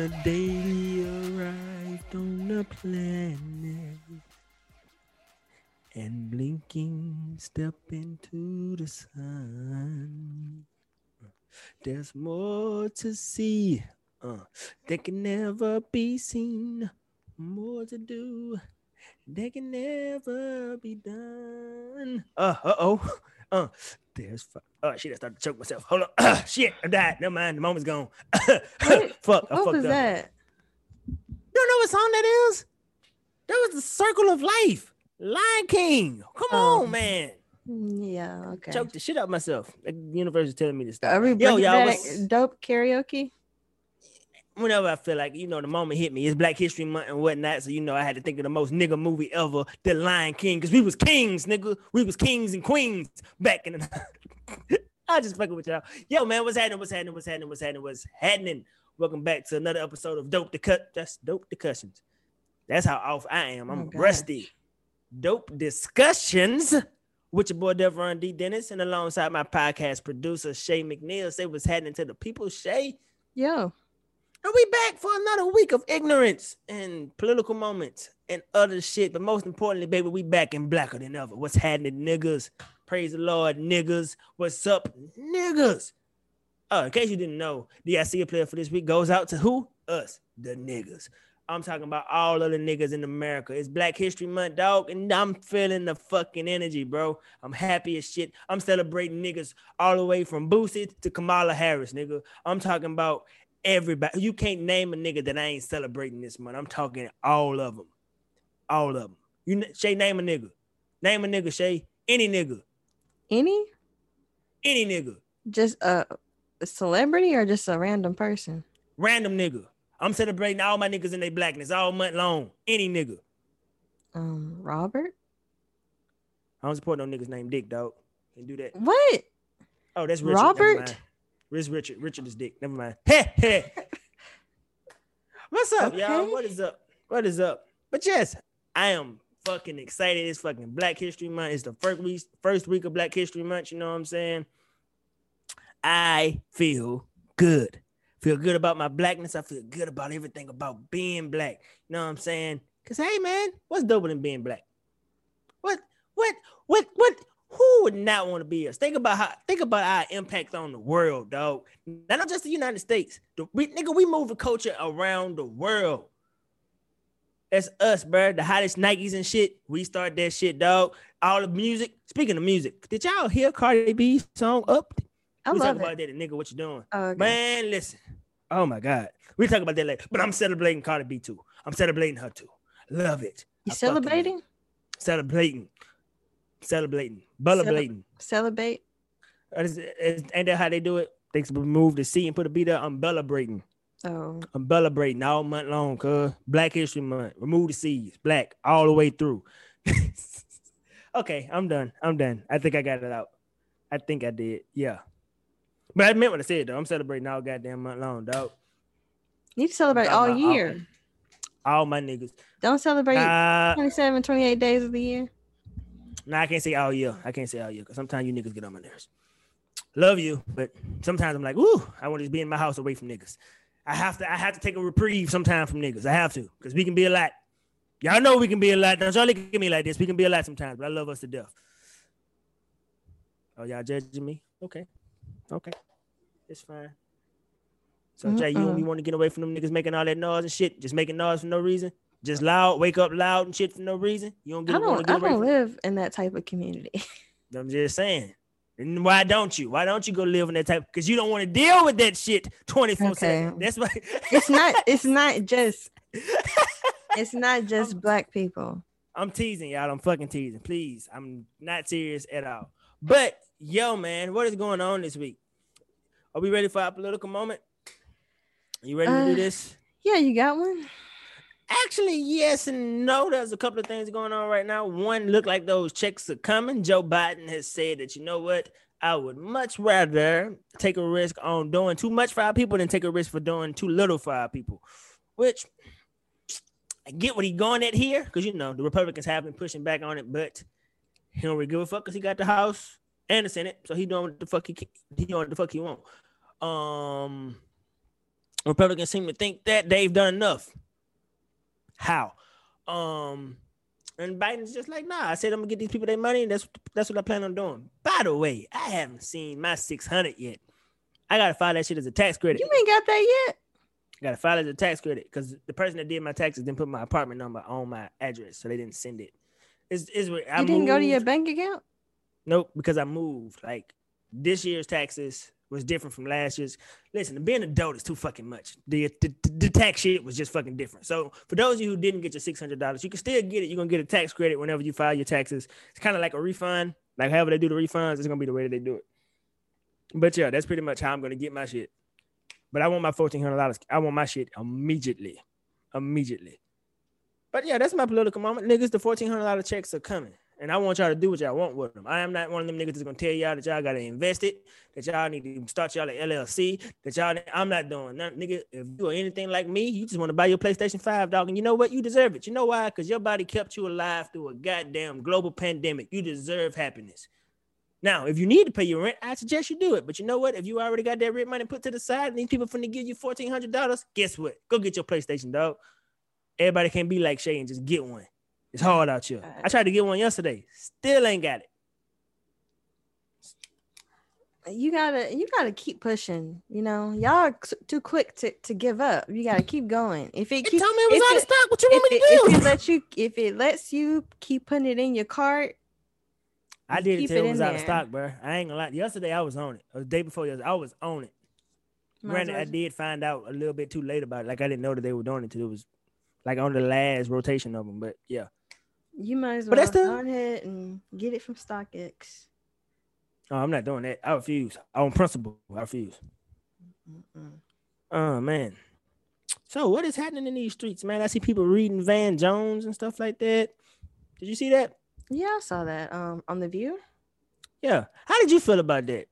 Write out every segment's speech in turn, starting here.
The day we arrived on the planet and blinking step into the sun. There's more to see. Uh, they can never be seen. More to do. They can never be done. Uh oh. Uh, there's fu- oh shit. I started to choke myself. Hold on. shit, I died. Never mind. The moment's gone. Fuck. I What fucked was up. that? You don't know what song that is? That was the Circle of Life. Lion King. Come Oh. on, man. Yeah, okay. Choked the shit out of myself. The universe is telling me to stop. Are we Yo, y'all, back dope karaoke? Whenever I feel like, you know, the moment hit me, it's Black History Month and whatnot. So, you know, I had to think of the most nigga movie ever, The Lion King, because we was kings, nigga. We was kings and queens back in the I just fucking with y'all. Yo, man, what's happening? What's happening? What's happening? What's happening? What's happening? Welcome back to another episode of Dope the Cut. That's dope discussions. That's how off I am. Oh I'm Oh, rusty. Dope discussions with your boy Devron D. Dennis and alongside my podcast producer Shay McNeil. Say what's happening to the people, Shay. Yo, And we back for another week of ignorance and political moments and other shit. But most importantly, baby, we back and blacker than ever. What's happening, niggas? Praise the Lord, niggas. What's up, niggas? Oh, in case you didn't know, the I see a player for this week goes out to who? Us, the niggas. I'm talking about all of the niggas in America. It's Black History Month, dog, and I'm feeling the fucking energy, bro. I'm happy as shit. I'm celebrating niggas all the way from Boosie to Kamala Harris, nigga. I'm talking about everybody. You can't name a nigga that I ain't celebrating this month. I'm talking all of them, all of them. You Shay, name a nigga. Name a nigga, Shay. Any nigga, any? any nigga, Just a, celebrity or just a random person? random nigga. I'm celebrating all my niggas in their blackness all month long. Any nigga. Um, Robert? I don't support no niggas named Dick, dog. Can do that. What? Oh, that's Richard. Robert? It's Richard. Richard is Dick. Never mind. Heh, heh. What's up, y'all? What is up? What is up? But yes, I am fucking excited. It's fucking Black History Month. It's the first week, first week of Black History Month. You know what I'm saying? I feel good. Feel good about my blackness. I feel good about everything about being black. You know what I'm saying? Cause hey, man, what's doper than being black? What, what, what, what? Who would not want to be us? Think about how. Think about our impact on the world, dog. Not just the United States. The, we, nigga, we move the culture around the world. That's us, bro. The hottest Nikes and shit. We start that shit, dog. All the music. Speaking of music, did y'all hear Cardi B song up? I we love talk it. about that, nigga. What you doing? Oh, okay. Man, listen. Oh my God. We talk about that later. But I'm celebrating Cardi B too. I'm celebrating her too. Love it. you I fucking love it. celebrating? Celebrating. Celebrating. Celebrating. Celebrate? Is, is, ain't that how they do it? They remove the C and put a B there. I'm celebrating. Oh, I'm celebrating all month long, cuz Black History Month. Remove the C's. Black all the way through. okay, I'm done. I'm done. I think I got it out. I think I did. Yeah. But I meant what I said though. I'm celebrating all goddamn month long, dog. you need to celebrate all about all- year. All my niggas. Don't celebrate Uh, 27, 28 days of the year. Nah, I can't say all year. I can't say all year because sometimes you niggas get on my nerves. Love you, but sometimes I'm like, ooh, I want to just be in my house away from niggas. I have to, I have to take a reprieve sometime from niggas. I have to, because we can be a lot. Y'all know we can be a lot. Don't y'all look at me like this. We can be a lot sometimes, but I love us to death. Oh, y'all judging me? Okay. Okay. It's fine. So Jay, you, Mm-mm. you want to get away from them niggas making all that noise and shit? Just making noise for no reason? Just loud, wake up loud and shit for no reason? You don't get I don't. get I don't live in that type of community. I'm just saying. And why don't you? Why don't you go live in that type? Because you don't want to deal with that shit 24 7. That's why it's not. It's not just. It's not just black people. I'm teasing y'all. I'm fucking teasing. Please. I'm not serious at all. But yo, man, what is going on this week? Are we ready for our political moment? Are You ready to Uh, do this? Yeah, you got one. Actually, yes and no. There's a couple of things going on right now. One, look like those checks are coming. Joe Biden has said that you know what? I would much rather take a risk on doing too much for our people than take a risk for doing too little for our people. Which I get what he's going at here, because you know the Republicans have been pushing back on it, but he don't really give a fuck because he got the House and the Senate, so he doing what the fuck he he doing what the fuck he want. Um, Republicans seem to think that they've done enough. How? Um, and Biden's just like, nah. I said I'm gonna get these people their money, and that's that's what I plan on doing. By the way, I haven't seen my 600 yet. I gotta file that shit as a tax credit. You ain't got that yet. I gotta file it as a tax credit because the person that did my taxes didn't put my apartment number on my address, so they didn't send it. It's, it's I you didn't moved, go to your bank account. Nope, because I moved. Like this year's taxes was different from last year's. Listen, being adult is too fucking much. The, the, the tax shit was just fucking different. So for those of you who didn't get your six hundred dollars, you can still get it. You're gonna get a tax credit whenever you file your taxes. It's kind of like a refund. Like however they do the refunds, it's gonna be the way that they do it. But yeah, that's pretty much how I'm gonna get my shit. But I want my fourteen hundred dollars. I want my shit immediately, immediately. But yeah, that's my political moment, niggas. The fourteen hundred dollar checks are coming. And I want y'all to do what y'all want with them. I am not one of them niggas that's gonna tell y'all that y'all gotta invest it, that y'all need to start y'all at LLC, that y'all I'm not doing nothing, nigga. If you are anything like me, you just want to buy your PlayStation 5, dog. And you know what? You deserve it. You know why? Because your body kept you alive through a goddamn global pandemic. You deserve happiness. Now, if you need to pay your rent, I suggest you do it. But you know what? If you already got that rent money put to the side and these people finna give you $1,400, guess what? Go get your PlayStation, dog. Everybody can't be like Shay and just get one. It's hard out here. I tried to get one yesterday. Still ain't got it. You gotta, you gotta keep pushing. You know, y'all are too quick to, to give up. You gotta keep going. If it, keep, tell me it was out of stock. What you want me to do? If it lets you, if it lets you keep putting it in your cart, I did it till it was out of stock, bro. I ain't gonna lie. Yesterday I was on it. The day before yesterday, I was on it. Granted, I did find out a little bit too late about it. Like I didn't know that they were doing it until it was like on the last rotation of them. But yeah. You might as well but that's the... go ahead and get it from StockX. Oh, I'm not doing that. I refuse. On principle, I refuse. Mm-mm. Oh man. So what is happening in these streets, man? I see people reading Van Jones and stuff like that. Did you see that? Yeah, I saw that. Um, on the View. Yeah. How did you feel about that?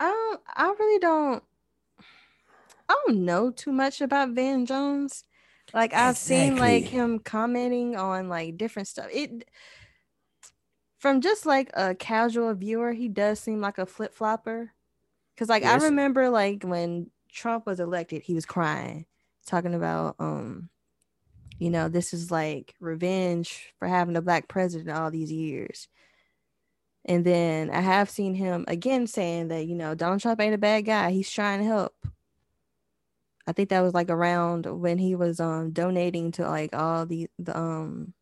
Um, I really don't. I don't know too much about Van Jones. Like I've seen like him commenting on like different stuff. It from just like a casual viewer, he does seem like a flip flopper. Cause like yes. I remember like when Trump was elected, he was crying, talking about um, you know, this is like revenge for having a black president all these years. And then I have seen him again saying that, you know, Donald Trump ain't a bad guy. He's trying to help. I think that was like around when he was um donating to like all the the um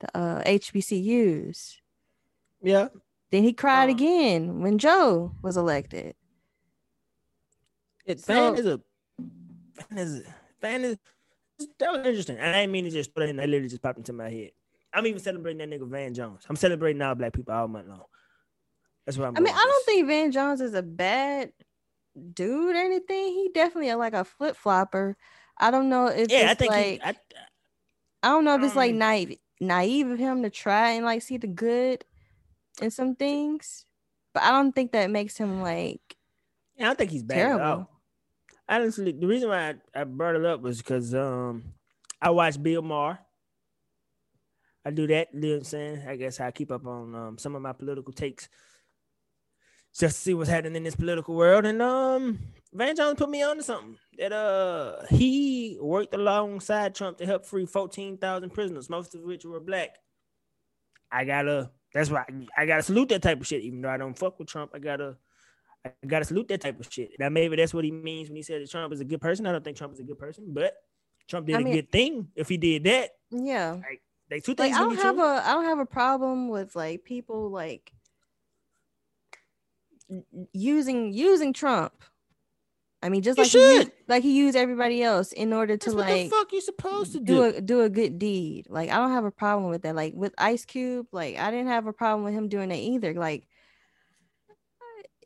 the uh HBCUs. Yeah. Then he cried uh, again when Joe was elected. It so, fan is a fan is fan is that was interesting. I didn't mean to just put it in. That literally just popped into my head. I'm even celebrating that nigga Van Jones. I'm celebrating all black people all month long. That's what I'm. I mean, I don't think Van Jones is a bad dude or anything. He definitely like a flip flopper. I don't know if yeah, I think like he, I, I, don't know if it's like naive naive of him to try and like see the good in some things, but I don't think that makes him like. Yeah, I don't think he's bad terrible. at all. Honestly, the reason why I, I brought it up was because um I watched Bill Maher. I do that, you know what I'm saying? I guess I keep up on um, some of my political takes just to see what's happening in this political world. And um, Van Jones put me on to something that uh he worked alongside Trump to help free 14,000 prisoners, most of which were black. I gotta that's why I, I, gotta salute that type of shit, even though I don't fuck with Trump. I gotta I gotta salute that type of shit. Now maybe that's what he means when he said that Trump is a good person. I don't think Trump is a good person, but Trump did I a mean, good thing if he did that. Yeah. Like, they two things. Like, I don't have true. a I don't have a problem with like people like using using Trump. I mean, just you like he used, like he used everybody else in order to That's like fuck you supposed to do. do a do a good deed. Like I don't have a problem with that. Like with Ice Cube, like I didn't have a problem with him doing that either. Like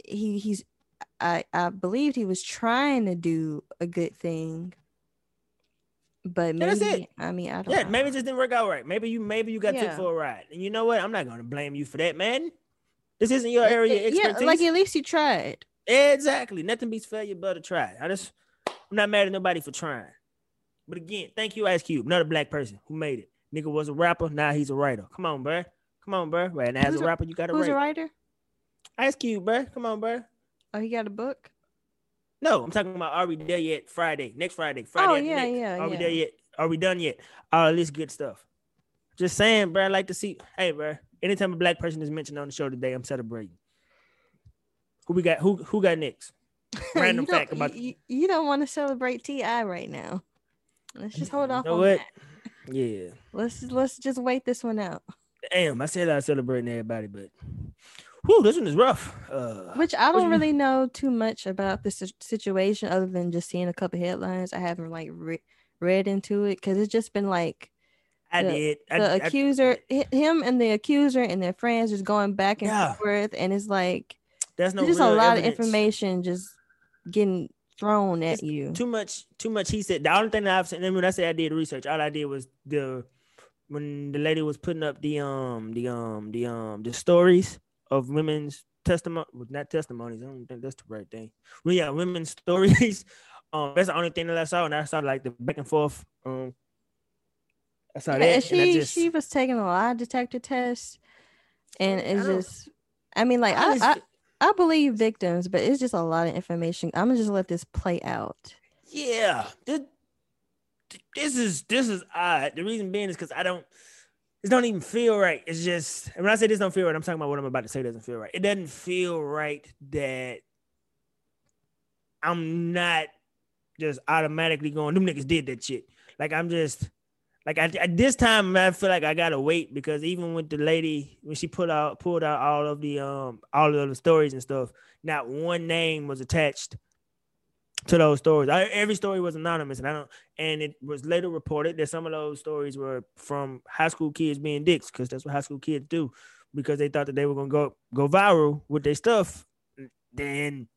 he he's I I believed he was trying to do a good thing. But maybe I mean I don't Yeah, know. maybe it just didn't work out right. Maybe you maybe you got yeah. took for a ride. And you know what? I'm not gonna blame you for that, man. This isn't your area expertise. Yeah, like at least you tried. Exactly. Nothing beats failure but a try. I just I'm not mad at nobody for trying. But again, thank you, Ice Cube, another black person who made it. Nigga was a rapper, now he's a writer. Come on, bro. Come on, bro. Right now, as a rapper, you got to Who's a writer? Ice Cube, bro. Come on, bro. Oh, he got a book. No, I'm talking about are we there yet? Friday, next Friday, oh, Friday. Oh yeah, next. yeah. Are yeah. we there yet? Are we done yet? All this good stuff. Just saying, bro. I like to see. Hey, bro. Anytime a black person is mentioned on the show today, I'm celebrating. Who we got? Who who got next? Random you fact about. you, you don't want to celebrate T.I. right now. Let's just hold off know on what? that. Yeah. Let's let's just wait this one out. Damn, I said I was celebrating everybody, but whew, this one is rough. Uh, Which I don't you- really know too much about this situation other than just seeing a couple headlines. I haven't like re- read into it because it's just been like I the- did. I, the I- accuser, hi- him and the accuser and their friends just going back and Yeah. forth, and it's like There's no just a lot evidence. of information just getting thrown at It's you. Too much. Too much. He said. The only thing that I've seen. And when I say I did research, all I did was the when the lady was putting up the um the um the um the stories of women's testimony, not testimonies. I don't think that's the right thing. Well, yeah, women's stories. Um, that's the only thing that I saw, and I saw like the back and forth. Um, I saw Yeah, that, and and she just, she was taking a lie detector test, and it's don't- just, I mean, like I I, just I I believe victims, but it's just a lot of information. I'm gonna just let this play out. yeah, this, this is this is odd. The reason being is because I don't. This don't even feel right. It's just when I say this don't feel right, I'm talking about what I'm about to say doesn't feel right. It doesn't feel right that I'm not just automatically going. Them niggas did that shit. Like I'm just like I, at this time I feel like I gotta wait because even with the lady when she put out pulled out all of the um all of the stories and stuff, not one name was attached to those stories. I, every story was anonymous, and I don't. And it was later reported that some of those stories were from high school kids being dicks, because that's what high school kids do, because they thought that they were gonna go go viral with their stuff. Then,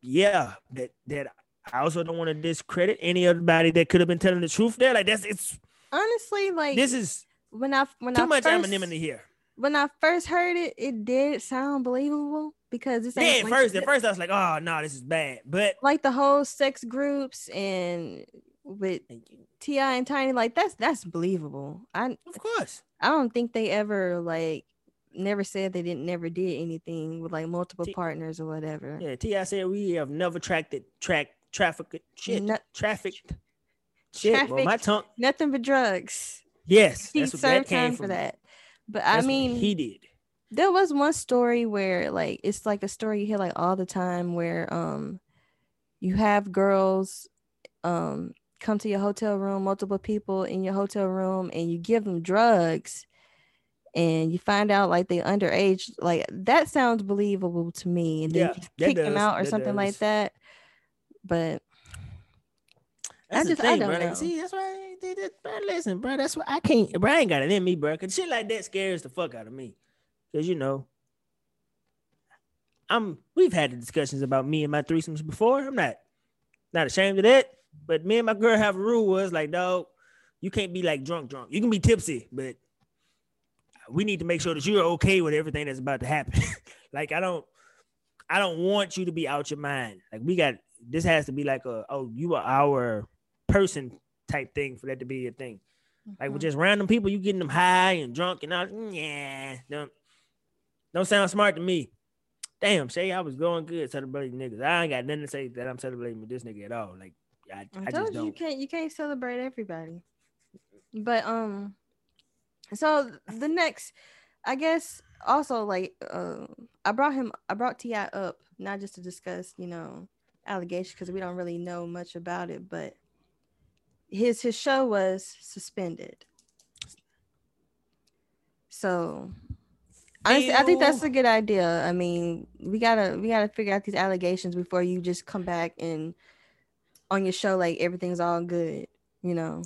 yeah, that that I also don't want to discredit anybody that could have been telling the truth there. Like that's it's Honestly, like this is when I when too I much first, anonymity here. when I first heard it, it did sound believable because it's Yeah, like, at like, first, at first I was like, oh no, this is bad. But like the whole sex groups and with T.I. and Tiny, like that's that's believable. I of course, I don't think they ever like never said they didn't never did anything with like multiple T- partners or whatever. yeah. T.I. said we have never tracked it, track traffic shit, trafficked shit. My tongue. Nothing but drugs. Yes, He that's what that came from. for that. But I That's mean, he did. there was one story where like it's like a story you hear like all the time where um you have girls um come to your hotel room multiple people in your hotel room and you give them drugs and you find out like they underage like that sounds believable to me and then Yeah, you kick them out or that something like that but That's just- the I thing, don't bro. know. See, that's why I did bro. Listen, bro, that's why I can't. Bro, I ain't got it in me, bro. Cause shit like that scares the fuck out of me. Cause you know, I'm. We've had the discussions about me and my threesomes before. I'm not, not ashamed of that. But me and my girl have a rule was like, dog, you can't be like drunk, drunk. You can be tipsy, but we need to make sure that you're okay with everything that's about to happen. like I don't, I don't want you to be out your mind. Like we got this has to be like a oh you are our person type thing for that to be a thing. Like with Mhm. just random people, you getting them high and drunk and all. Yeah, don't don't sound smart to me. Damn, Shay, I was going good celebrating niggas. I ain't got nothing to say that I'm celebrating with this nigga at all. Like I, I, I, told just you you can't you can't celebrate everybody. But um so the next I guess also like uh I brought him I brought T.I. up not just to discuss, you know, allegations because we don't really know much about it, but his his show was suspended. So honestly, I think that's a good idea. I mean, we gotta we gotta figure out these allegations before you just come back and on your show like everything's all good, you know.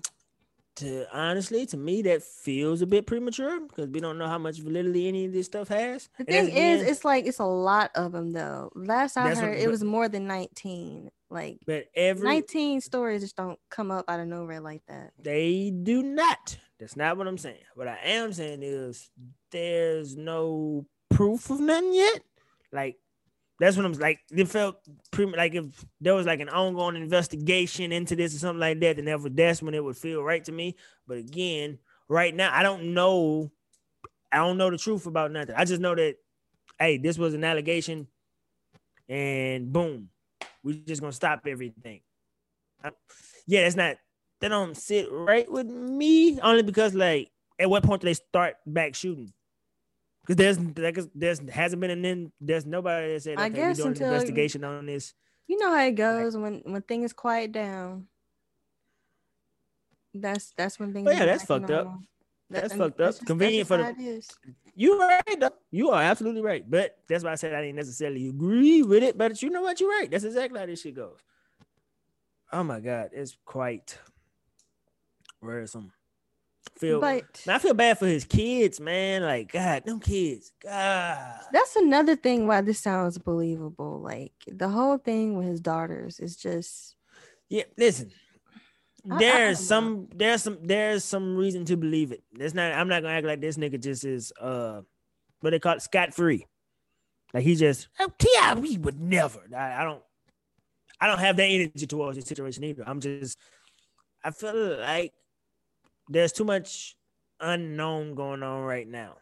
To honestly, to me, that feels a bit premature because we don't know how much validity any of this stuff has. The thing is, it's like it's a lot of them though. Last I That's what- heard, it was more than nineteen. Like but every 19 stories just don't come up out of nowhere like that. They do not. That's not what I'm saying. What I am saying is there's no proof of nothing yet. Like that's what I'm like. It felt pretty like if there was like an ongoing investigation into this or something like that, then would, that's when it would feel right to me. But again, right now I don't know. I don't know the truth about nothing. I just know that hey, this was an allegation, and boom, We're just gonna stop everything. I, yeah, that's not that don't sit right with me. Only because like at what point do they start back shooting? Because there's there's there's hasn't been an there's nobody that said okay, I guess we're doing until, an investigation on this. You know how it goes when when things quiet down. That's that's when things. Oh, yeah, that's fucked up. That's, fucked up. Just, Convenient for the. You right though. You are absolutely right. But that's why I said I didn't necessarily agree with it. But you know what? You're right. That's exactly how this shit goes. Oh my god, it's quite worrisome. Feel, but I feel bad for his kids, man. Like God, them kids. God. That's another thing why this sounds believable. Like the whole thing with his daughters is just. Yeah, listen there's some there's some there's some reason to believe it. It's not I'm not gonna act like this nigga just is uh what they call it scot free. Like he just oh, T.I. we would never. I, I, don't I don't have that energy towards this situation either. I'm just I feel like there's too much unknown going on right now.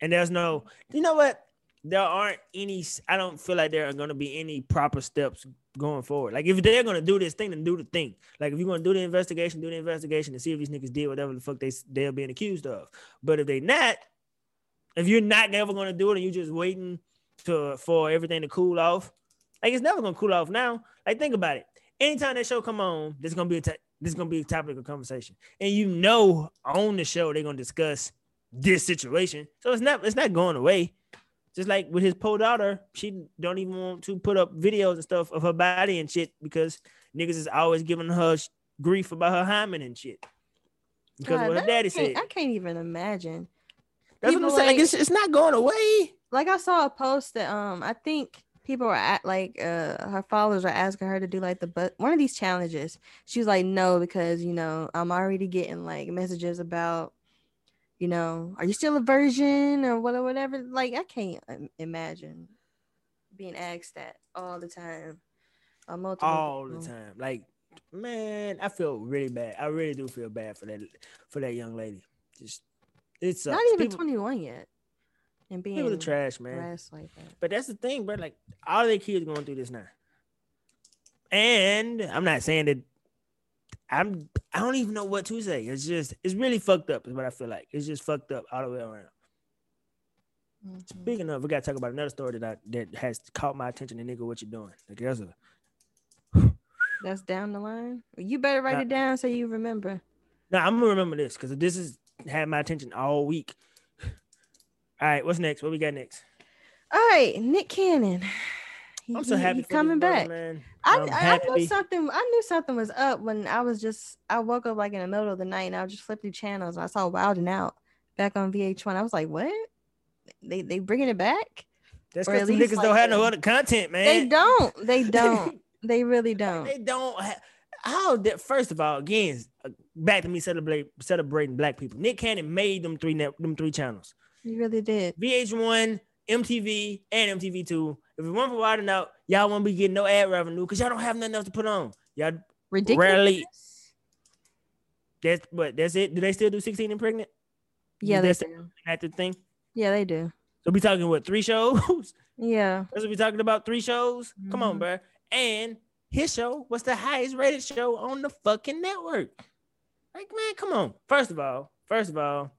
And there's no you know what? There aren't any I don't feel like there are gonna be any proper steps going forward. Like if they're gonna do this thing, then do the thing. Like if you're gonna do the investigation, do the investigation and see if these niggas did whatever the fuck they they're being accused of. But if they not, if you're not never gonna do it and you're just waiting to for everything to cool off, like it's never gonna cool off now. Like think about it. Anytime that show come on, there's gonna be a t- this is gonna be a topic of conversation, and you know on the show they're gonna discuss this situation. So it's not it's not going away. Just like with his poor daughter, she don't even want to put up videos and stuff of her body and shit because niggas is always giving her grief about her hymen and shit. Because God, what her daddy said. I can't even imagine. That's people what I'm saying. Like, it's, it's not going away. Like I saw a post that um I think people are at like uh her followers are asking her to do like the but one of these challenges. She was like, no, because you know, I'm already getting like messages about you know, are you still a virgin or whatever? Like, I can't imagine being asked that all the time. all people. the time. Like, man, I feel really bad. I really do feel bad for that for that young lady. Just it's not even people, 21 yet. And being people are trash, man. Like that. But that's the thing, bro. Like all their kids going through this now. And I'm not saying that I'm I don't even know what to say. It's just it's really fucked up, is what I feel like. It's just fucked up all the way around. Mm-hmm. Speaking of, we gotta talk about another story that I, that has caught my attention. And nigga, what you doing? Like that's a that's down the line. You better write it down so you remember. No, I'm gonna remember this because this has had my attention all week. All right, what's next? What we got next? All right, Nick Cannon. I'm so happy. He's coming brother, back. Man. I, I, knew something. I knew something was up when I was just. I woke up like in the middle of the night and I just flipping channels and I saw Wild 'N Out back on VH1. I was like, what? They they bringing it back? That's because niggas like don't have no other content, man. They don't. They don't. they really don't. They don't. Have, how did first of all, again, back to me celebrate celebrating black people. Nick Cannon made them three them three channels. He really did. VH1, MTV, and MTV two if it weren't for Wild 'N Out, y'all won't be getting no ad revenue because y'all don't have nothing else to put on. Y'all ridiculous. Rarely. That's but that's it. Do they still do 16 and pregnant? Yeah. At the thing. Yeah, they do. So we talking what three shows? Yeah. That's what we talking about. Three shows. Mm-hmm. Come on, mm-hmm. bro. And his show was the highest rated show on the fucking network. Like, man, come on. First of all, first of all,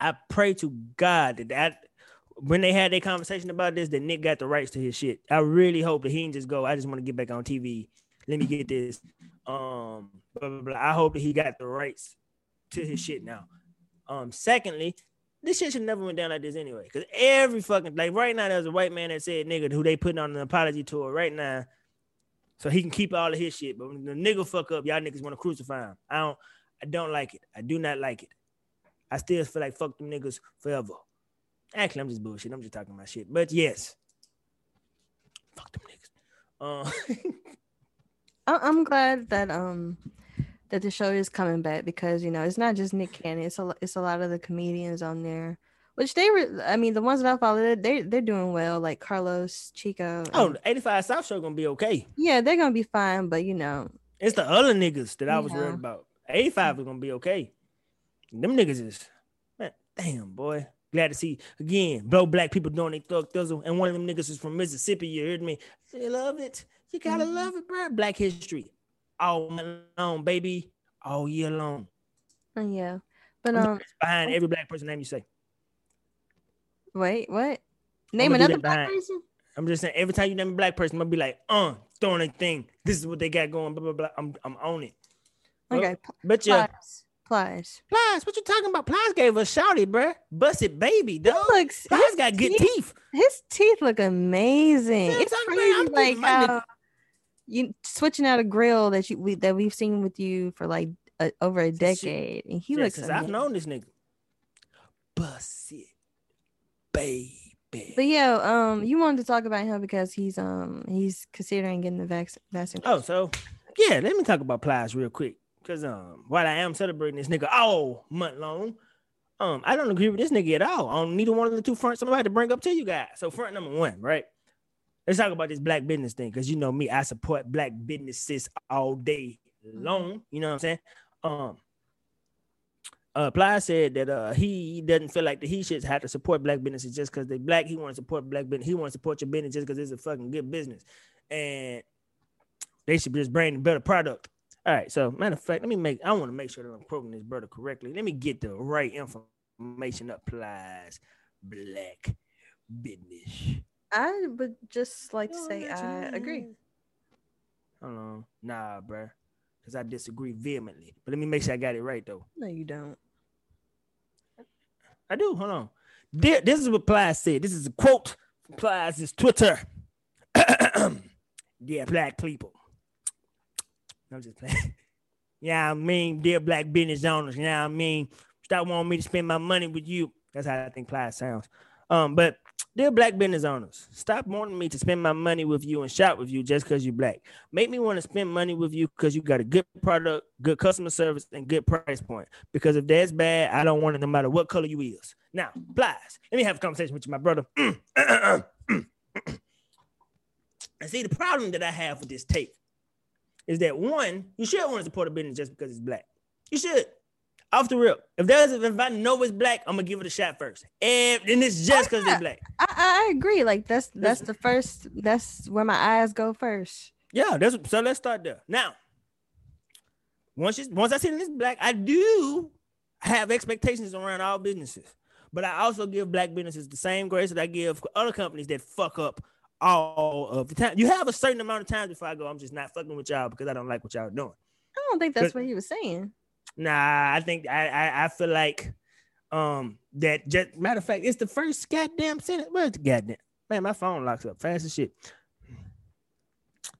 I pray to God that that when they had their conversation about this, that Nick got the rights to his shit. I really hope that he didn't just go, I just want to get back on TV. Let me get this. Um, blah, blah, blah. I hope that he got the rights to his shit now. Um, secondly, this shit should never went down like this anyway. Cause every fucking like right now, there's a white man that said nigga who they putting on an apology tour right now. So he can keep all of his shit. But when the nigga fuck up, y'all niggas want to crucify him. I don't I don't like it. I do not like it. I still feel like fuck them niggas forever. Actually, I'm just bullshit. I'm just talking about shit. But yes, fuck them niggas. Uh, I'm glad that um that the show is coming back because you know it's not just Nick Cannon. It's a it's a lot of the comedians on there, which they were. I mean, the ones that I follow, they they're doing well. Like Carlos Chico. Oh, 85 South show gonna be okay. Yeah, they're gonna be fine. But you know, it's the other niggas that I was worried about. 85 is gonna be okay. Them niggas is man, damn boy. Glad to see again, blow black people doing they thug thizzle. And one of them niggas is from Mississippi. You heard me? You love it. You gotta mm-hmm. love it, bro. Black history. All long, baby. All year long. Oh, yeah. But um behind every black person name you say. Wait, what? Name another black person? I'm just saying every time you name a black person, I'm gonna be like, uh, throwing a thing. This is what they got going, blah blah blah. I'm I'm on it. Okay. but yeah. Plies. Plies. What you talking about? Plies gave us shouty, bruh. Bust It Baby, dog. He looks, Plies got good teeth, His teeth look amazing. It's crazy, like how you switching out a grill that you we, that we've seen with you for like a, over a decade, and he yeah, looks. I've known this nigga. Busted baby. But yeah, um, you wanted to talk about him because he's um he's considering getting the vac- vaccine. Oh, so yeah, let me talk about Plies real quick. Cause um while I am celebrating this nigga all month long, um, I don't agree with this nigga at all on neither one of the two fronts I'm about to bring up to you guys. So front number one, right? Let's talk about this black business thing, because you know me, I support black businesses all day long. You know what I'm saying? Um, uh, Ply said that uh, he doesn't feel like the he should have to support black businesses just because they black. He wants to support black business. He wants to support your business just because it's a fucking good business, and they should just bring a better product. All right. So matter of fact, let me make. I want to make sure that I'm quoting this brother correctly. Let me get the right information. Applies black business. I would just like to say I agree. Hold on, nah, bro, because I disagree vehemently. But let me make sure I got it right though. No, you don't. I do. Hold on. This is what Plies said. This is a quote from Plies' Twitter. yeah, black people. I'm just playing. yeah, I mean, dear black business owners. Yeah, I mean, stop wanting me to spend my money with you. That's how I think Plies sounds. Um, but dear black business owners, stop wanting me to spend my money with you and shop with you just because you're black. Make me want to spend money with you because you got a good product, good customer service, and good price point. Because if that's bad, I don't want it no matter what color you is. Now, Plies, let me have a conversation with you, my brother. and see, the problem that I have with this tape is that one, you should want to support a business just because it's black. You should off the rip. If there's if I know it's black, I'm gonna give it a shot first. And, and it's just oh, because they're black. I, I agree. Like that's that's the first. That's where my eyes go first. Yeah, that's so. Let's start there. Now, once you, once I see this black, I do have expectations around all businesses, but I also give black businesses the same grace that I give other companies that fuck up all of the time. You have a certain amount of time before I go. I'm just not fucking with y'all because I don't like what y'all doing. I don't think that's what he was saying. Nah, I think I, I I, feel like um that just matter of fact, it's the first goddamn sentence. Where's the goddamn man? My phone locks up fast as shit.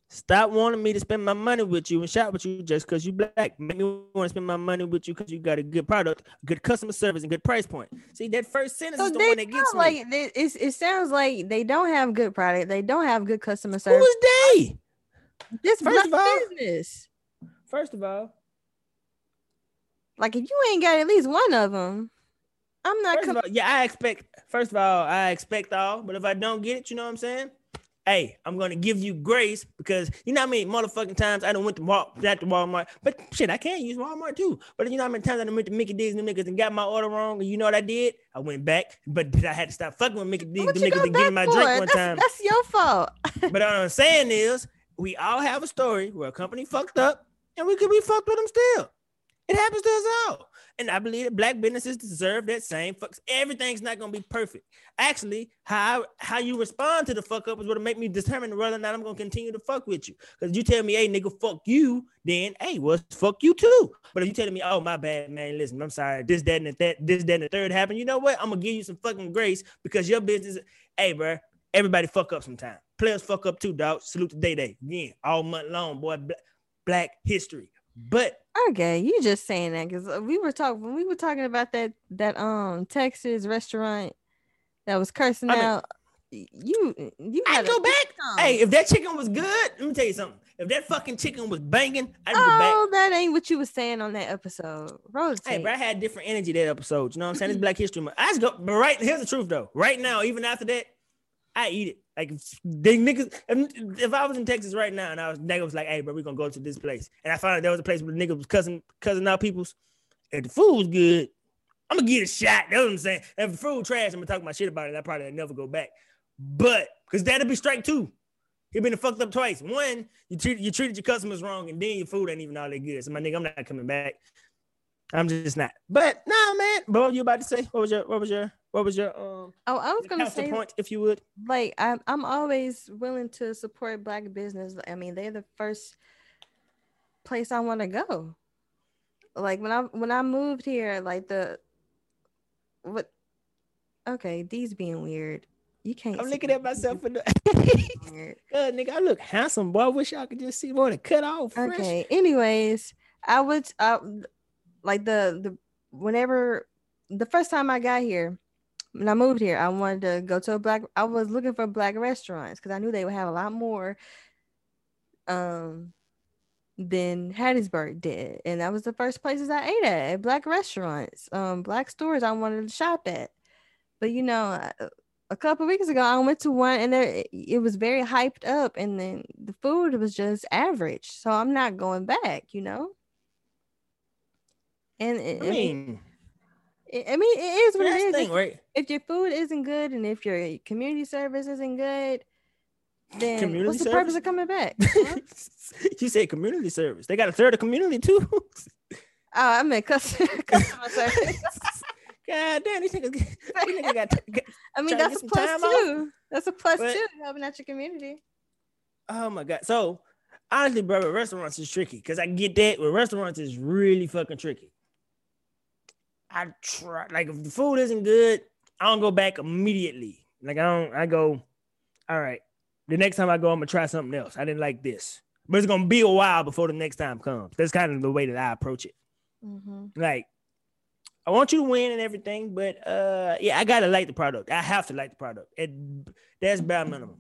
Stop wanting me to spend my money with you and shop with you just because you black. Make me want to spend my money with you because you got a good product, good customer service, and good price point. See that first sentence so is the one that gets like, me. It, it sounds like they don't have good product. They don't have good customer service. Who is they? This first of all, business. First of all, like if you ain't got at least one of them, I'm not. Com- all, yeah, I expect. First of all, I expect all, but if I don't get it, you know what I'm saying? Hey, I'm gonna give you grace because you know how many motherfucking times I don't went to Walmart, not to Walmart, but shit, I can't use Walmart too. But you know how many times I went to Mickey D's and niggas and got my order wrong, and you know what I did? I went back, but I had to stop fucking with Mickey D's, the niggas, and me my drink one that's, time. That's your fault. but what I'm saying is, we all have a story where a company fucked up, and we could be fucked with them still. It happens to us all. And I believe that black businesses deserve that same fucks. Everything's not gonna be perfect. Actually, how how you respond to the fuck up is what'll make me determine whether or not I'm gonna continue to fuck with you. Because you tell me, hey nigga, fuck you, then hey, well, fuck you too. But if you telling me, oh my bad, man, listen, I'm sorry, this, that, and that, this, that, and the third happened, you know what? I'm gonna give you some fucking grace because your business, hey, bro, everybody fuck up sometime. Players fuck up too, dog. Salute to Day Day. Again, all month long, boy. Black history. But okay, you just saying that because uh, we were talking when we were talking about that that um Texas restaurant that was cursing I out. Mean, you you I go back. Hey, if that chicken was good, let me tell you something. If that fucking chicken was banging, I'd oh. Oh, that ain't what you was saying on that episode. Rotate. Hey, but I had different energy that episode. You know what I'm saying? It's Black History Month. I just go, but right here's the truth though. Right now, even after that, I eat it. Like they niggas, if I was in Texas right now and I was nigga was like, hey, bro, we're gonna go to this place, and I found out there was a place where the nigga was cussing cussing out people's, and the food was good, I'm gonna get a shot. That's what I'm saying. If the food trash, I'm gonna talk my shit about it. I probably never go back. But because that'll be strike two. You been fucked up twice. One, you treated you treated your customers wrong, and then your food ain't even all that good. So my nigga, I'm not coming back. I'm just not. But nah, man. What you about to say? What was your what was your what was your um Oh, I was gonna say point, if you would. Like I'm I'm always willing to support black business. I mean, they're the first place I want to go. Like when I when I moved here, like the what okay, these being weird. You can't. I'm looking at myself in the. God, nigga, I look handsome, boy. I wish I could just see more to cut off. Fresh. Okay. Anyways, I would. Uh, like the the whenever the first time I got here, when I moved here, I wanted to go to a black. I was looking for black restaurants because I knew they would have a lot more. Um, than Hattiesburg did, and that was the first places I ate at, at black restaurants, um, black stores I wanted to shop at. But you know, a couple weeks ago, I went to one and there, it was very hyped up, and then the food was just average. So I'm not going back, you know. And it, I mean, I mean, it is what it is. Thing, right? If your food isn't good and if your community service isn't good, then community what's the service? purpose of coming back? You say community service. They got a third of community too. oh, I meant customer, customer service. God damn, these niggas, these niggas got, got. I mean, that's a plus too. That's a plus but, too. Helping out your community. Oh my god! So honestly, brother, restaurants is tricky because I get that. But restaurants is really fucking tricky. I try like if the food isn't good, I don't go back immediately. Like I don't, I go, all right. The next time I go, I'm gonna try something else. I didn't like this, but it's gonna be a while before the next time comes. That's kind of the way that I approach it. Mm-hmm. Like, I want you to win and everything, but uh, yeah, I gotta like the product. I have to like the product. It, that's bare minimum.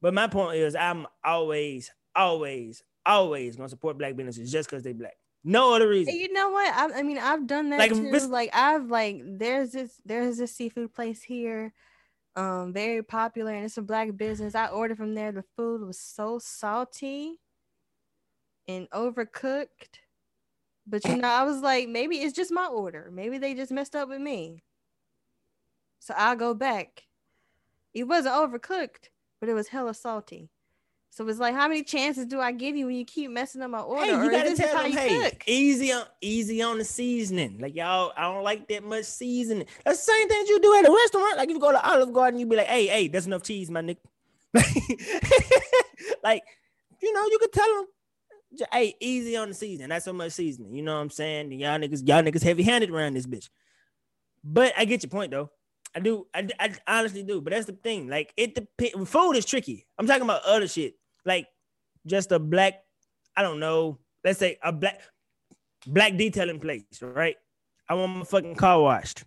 But my point is, I'm always, always, always gonna support black businesses just because they black. No other reason. You know what? I, I mean, I've done that like, too. Like I've like there's this there's this seafood place here, um, very popular, and it's a black business. I ordered from there. The food was so salty and overcooked. But you know, I was like, maybe it's just my order. Maybe they just messed up with me. So I'll go back. It wasn't overcooked, but it was hella salty. So it's like, how many chances do I give you when you keep messing up my order? Hey, you gotta tell them, hey, cook? easy on easy on the seasoning. Like y'all, I don't like that much seasoning. That's the same thing you do at a restaurant. Like if you go to Olive Garden, you'd be like, hey, hey, that's enough cheese, my nigga. like, you know, you could tell them, hey, easy on the seasoning. Not so much seasoning. You know what I'm saying? Y'all niggas, y'all niggas heavy handed around this bitch. But I get your point though. I do. I, I honestly do. But that's the thing. Like it depends. Food is tricky. I'm talking about other shit. Like just a black. I don't know. Let's say a black black detailing place, right? I want my fucking car washed.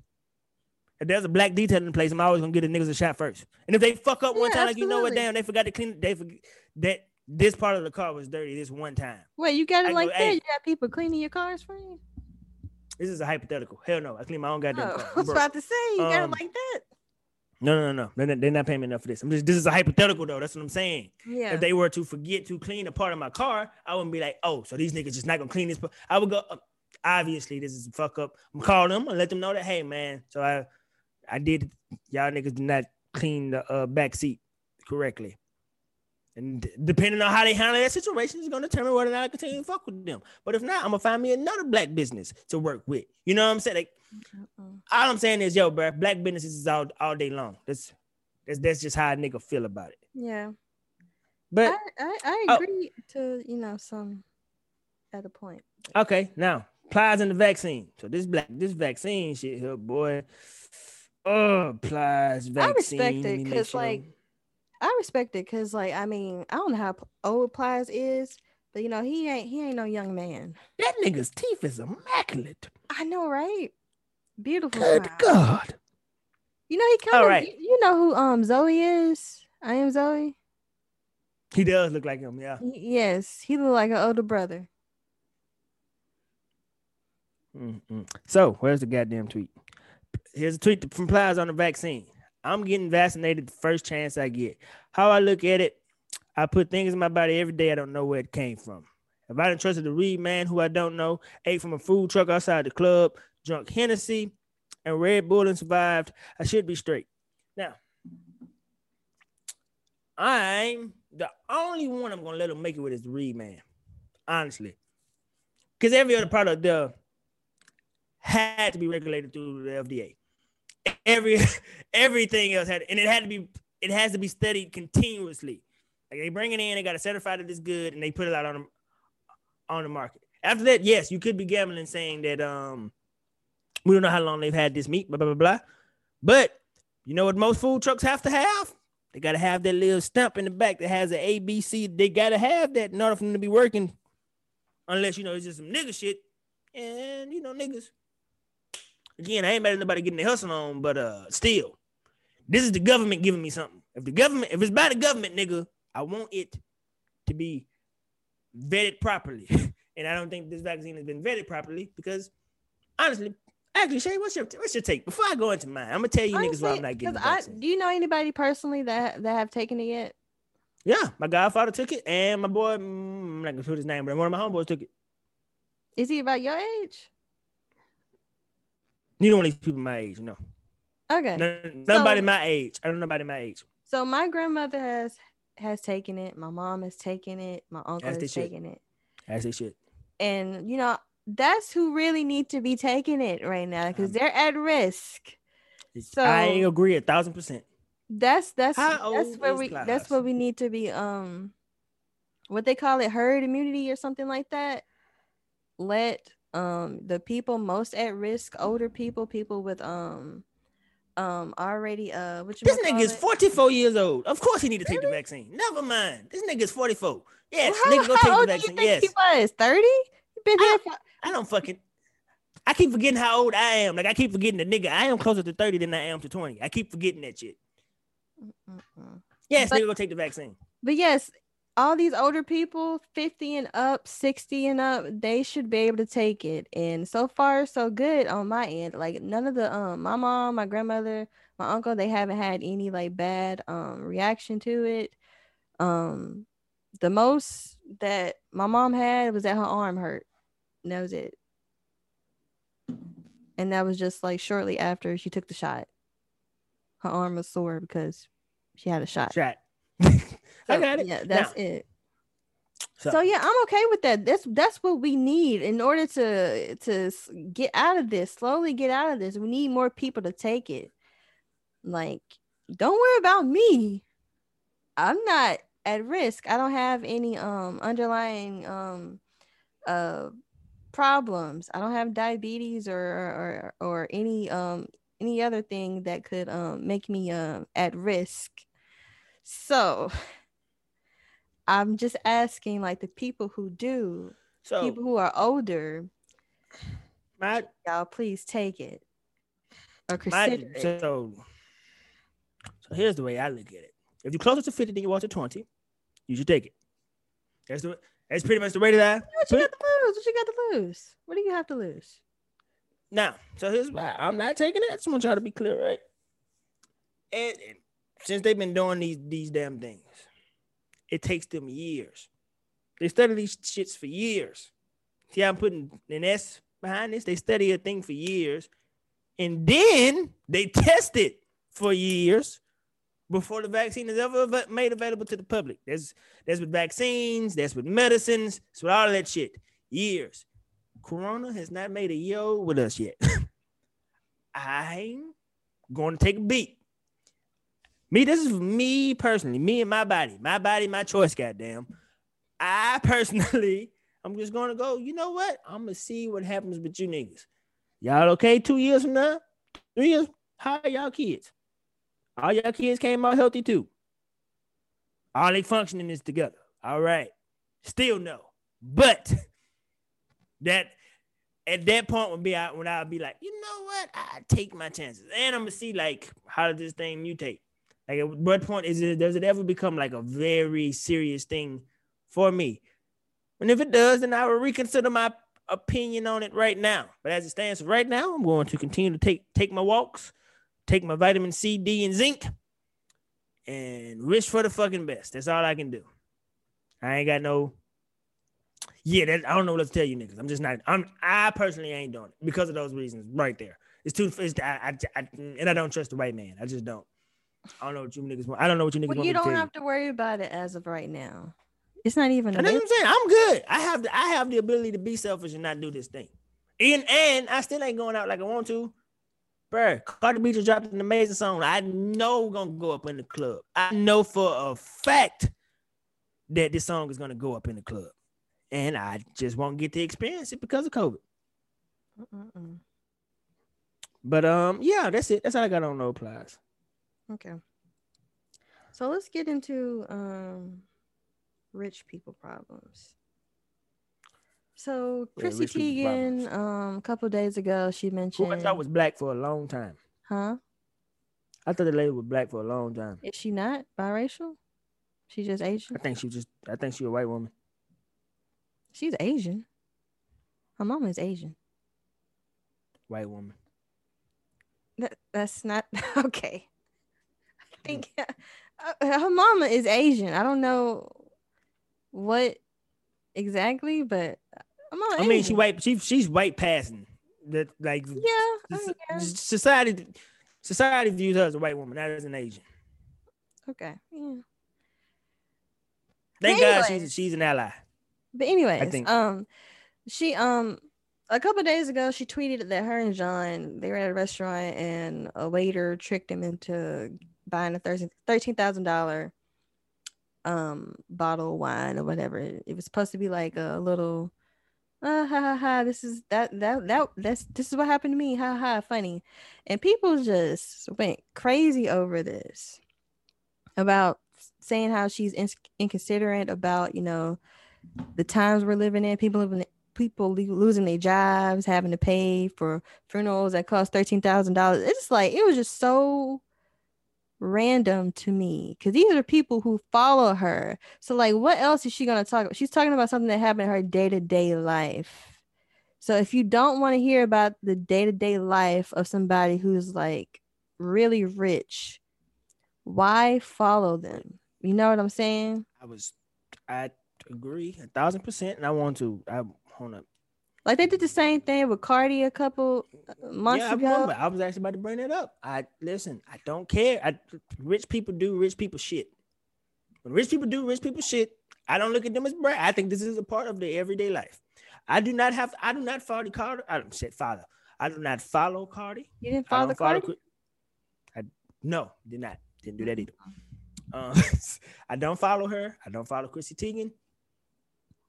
If there's a black detailing place, I'm always gonna get the niggas a shot first. And if they fuck up one yeah, time, absolutely. like you know what, damn, they forgot to clean. They forget that this part of the car was dirty this one time. Wait, you got it I like go, that? Hey, you got people cleaning your cars for you? This is a hypothetical. Hell no, I clean my own goddamn oh, car. I was about to say you um, got it like that. No, no, no, no. They're, they're not paying me enough for this. I'm just this is a hypothetical though. That's what I'm saying. Yeah. If they were to forget to clean a part of my car, I wouldn't be like, oh, so these niggas just not gonna clean this. Part. I would go. Uh, obviously, this is a fuck up. I'm calling them and let them know that, hey man, so I, I did. Y'all niggas did not clean the uh, back seat correctly. And depending on how they handle that situation, is going to determine whether or not I continue to fuck with them. But if not, I'm gonna find me another black business to work with. You know what I'm saying? Like, all I'm saying is, yo, bro, black businesses is all all day long. That's that's that's just how a nigga feel about it. Yeah. But I, I, I oh. agree oh, to you know some at a point. Okay, now Plies in the vaccine. So this black this vaccine shit here, boy. Oh, Plies vaccine. I respect it because like I respect it because, like, I mean, I don't know how old Plies is, but you know, he ain't he ain't no young man. That nigga's teeth is immaculate. I know, right? Beautiful. Good God. You know, he kind of. Right. You, you, know who um Zoe is? I am Zoe. He does look like him, yeah. He, yes, he look like an older brother. Mm-mm. So, where's the goddamn tweet? Here's a tweet from Plies on the vaccine. I'm getting vaccinated the first chance I get. How I look at it, I put things in my body every day I don't know where it came from. If I didn't trust a read man who I don't know, ate from a food truck outside the club, drunk Hennessy, and Red Bull and survived, I should be straight. Now, I'm the only one I'm gonna let him make it with is the Reed man, honestly, because every other product there had to be regulated through the FDA. Every everything else had, and it had to be, it has to be studied continuously. Like they bring it in, they got to certify that it's good, and they put it out on the, on the market. After that, yes, you could be gambling saying that um we don't know how long they've had this meat, blah blah blah blah. But you know what most food trucks have to have? They gotta have that little stamp in the back that has an ABC. They gotta have that in order for them to be working. Unless you know it's just some nigga shit. And you know, niggas. Again, I ain't mad at nobody getting their hustle on, but uh still, this is the government giving me something. If the government, if it's by the government, nigga, I want it to be vetted properly. and I don't think this vaccine has been vetted properly because honestly, actually, Shay, what's your what's your take? Before I go into mine, I'm gonna tell you Honestly, niggas why I'm not getting the vaccine. I, do you know anybody personally that that have taken it yet? Yeah, my godfather took it, and my boy, mm, I'm not gonna put his name, but one of my homeboys took it. Is he about your age? You don't these people my age, no. Okay. nobody so, my age. I don't know nobody my age. So my grandmother has has taken it. My mom has taken it. My uncle As has taken it. As they should. And you know, that's who really need to be taking it right now because um, they're at risk. So I agree a thousand percent. That's that's How that's where we class? that's what we need to be um what they call it herd immunity or something like that. Let um the people most at risk, older people, people with um um already uh what this nigga is 44 years old. Of course he need to take the vaccine. Never mind. This nigga is 44. Yes, well, how, nigga go take the vaccine. yes. He was 30? Been here for I don't fucking. I keep forgetting how old I am. Like I keep forgetting the nigga. I am closer to thirty than I am to twenty. I keep forgetting that shit. Mm-mm. Yes, but, nigga, go take the vaccine. But yes, all these older people, fifty and up, sixty and up, they should be able to take it. And so far, so good on my end. Like none of the um, my mom, my grandmother, my uncle, they haven't had any like bad um reaction to it. Um, the most that my mom had was that her arm hurt knows it. And that was just like shortly after she took the shot. Her arm was sore because she had a shot. Shot. So, I got it. Yeah, that's now. it. So. so. yeah, I'm okay with that. That's that's what we need in order to to get out of this. Slowly get out of this. We need more people to take it. Like, don't worry about me. I'm not at risk. I don't have any um underlying um uh problems. I don't have diabetes or or or any um any other thing that could um make me um at risk. So I'm just asking like the people who do, so people who are older, my, y'all please take it or consider my, it. So, so here's the way I look at it. If you're closer to 50 than you are to 20, you should take it. That's the that's pretty much the way that I. What you got to lose? What you got to lose? What do you have to lose? Now, so here's why I'm not taking it. I just want y'all to be clear, right? And, and since they've been doing these these damn things, it takes them years. They study these shits for years. See, I'm putting an S behind this. They study a thing for years, and then they test it for years before the vaccine is ever made available to the public. That's that's with vaccines, that's with medicines, that's with all that shit. Years. Corona has not made a yo with us yet. I'm going to take a beat. Me, this is me personally, me and my body, my body, my choice, goddamn. I personally, I'm just gonna go, you know what? I'm gonna see what happens with you niggas. Y'all okay two years from now? Three years? How are y'all kids? All your kids came out healthy too. All they functioning is together. All right. Still no. But that at that point would be when I'd be like, you know what? I take my chances. And I'm gonna see like how does this thing mutate? Like at what point is it does it ever become like a very serious thing for me? And if it does, then I will reconsider my opinion on it right now. But as it stands right now, I'm going to continue to take take my walks take my vitamin C, D, and zinc, and wish for the fucking best. That's all I can do. I ain't got no. Yeah, that, I don't know what to tell you niggas. I'm just not. I'm. I personally ain't doing it because of those reasons right there. It's too. It's, I, I, I, and I don't trust the white man. I just don't. I don't know what you niggas want. I don't know what you niggas well, want. You don't have to worry about it as of right now. It's not even. That's what I'm saying. I'm good. I have the I have the ability to be selfish and not do this thing. And and I still ain't going out like I want to. Bruh, Cardi B just dropped an amazing song. I know gonna go up in the club. I know for a fact that this song is gonna go up in the club. And I just won't get to experience it because of COVID. Mm-mm. But um, yeah, that's it. That's all I got on no applies. Okay. So let's get into um rich people problems. So Chrissy yeah, Teigen, um, a couple days ago, she mentioned. Who I thought was black for a long time. Huh? I thought the lady was black for a long time. Is she not biracial? She just Asian. I think she just. I think she a white woman. She's Asian. Her mom is Asian. White woman. That that's not okay. I think uh, her mama is Asian. I don't know what exactly, but i mean, she white. She she's white passing. That like yeah, society society views her as a white woman, not as an Asian. Okay. Yeah. Thank God she's she's an ally. But anyways, I think. um, she um a couple days ago she tweeted that her and John they were at a restaurant and a waiter tricked him into buying a thirteen thousand dollar um bottle of wine or whatever. It was supposed to be like a little uh, ha ha ha this is that that that that's this is what happened to me. Ha ha funny. And people just went crazy over this about saying how she's in- inconsiderate about you know the times we're living in people living people losing their jobs having to pay for funerals that cost $13000 it's like it was just so random to me because these are people who follow her. So, like, what else is she going to talk about? She's talking about something that happened in her day to day life. So, if you don't want to hear about the day to day life of somebody who's like really rich, why follow them? You know what I'm saying? I was, I agree a thousand percent, and I want to. I want to like they did the same thing with Cardi a couple uh, months yeah, I ago. Remember. I was actually about to bring it up. I listen. I don't care. I, rich people do rich people shit. When rich people do rich people shit, I don't look at them as brag. I think this is a part of their everyday life. I do not have. I do not follow Cardi. I said father. I do not follow Cardi. You didn't follow Cardi. Follow, I no, did not. Didn't do that either. Um, I don't follow her. I don't follow Chrissy Teigen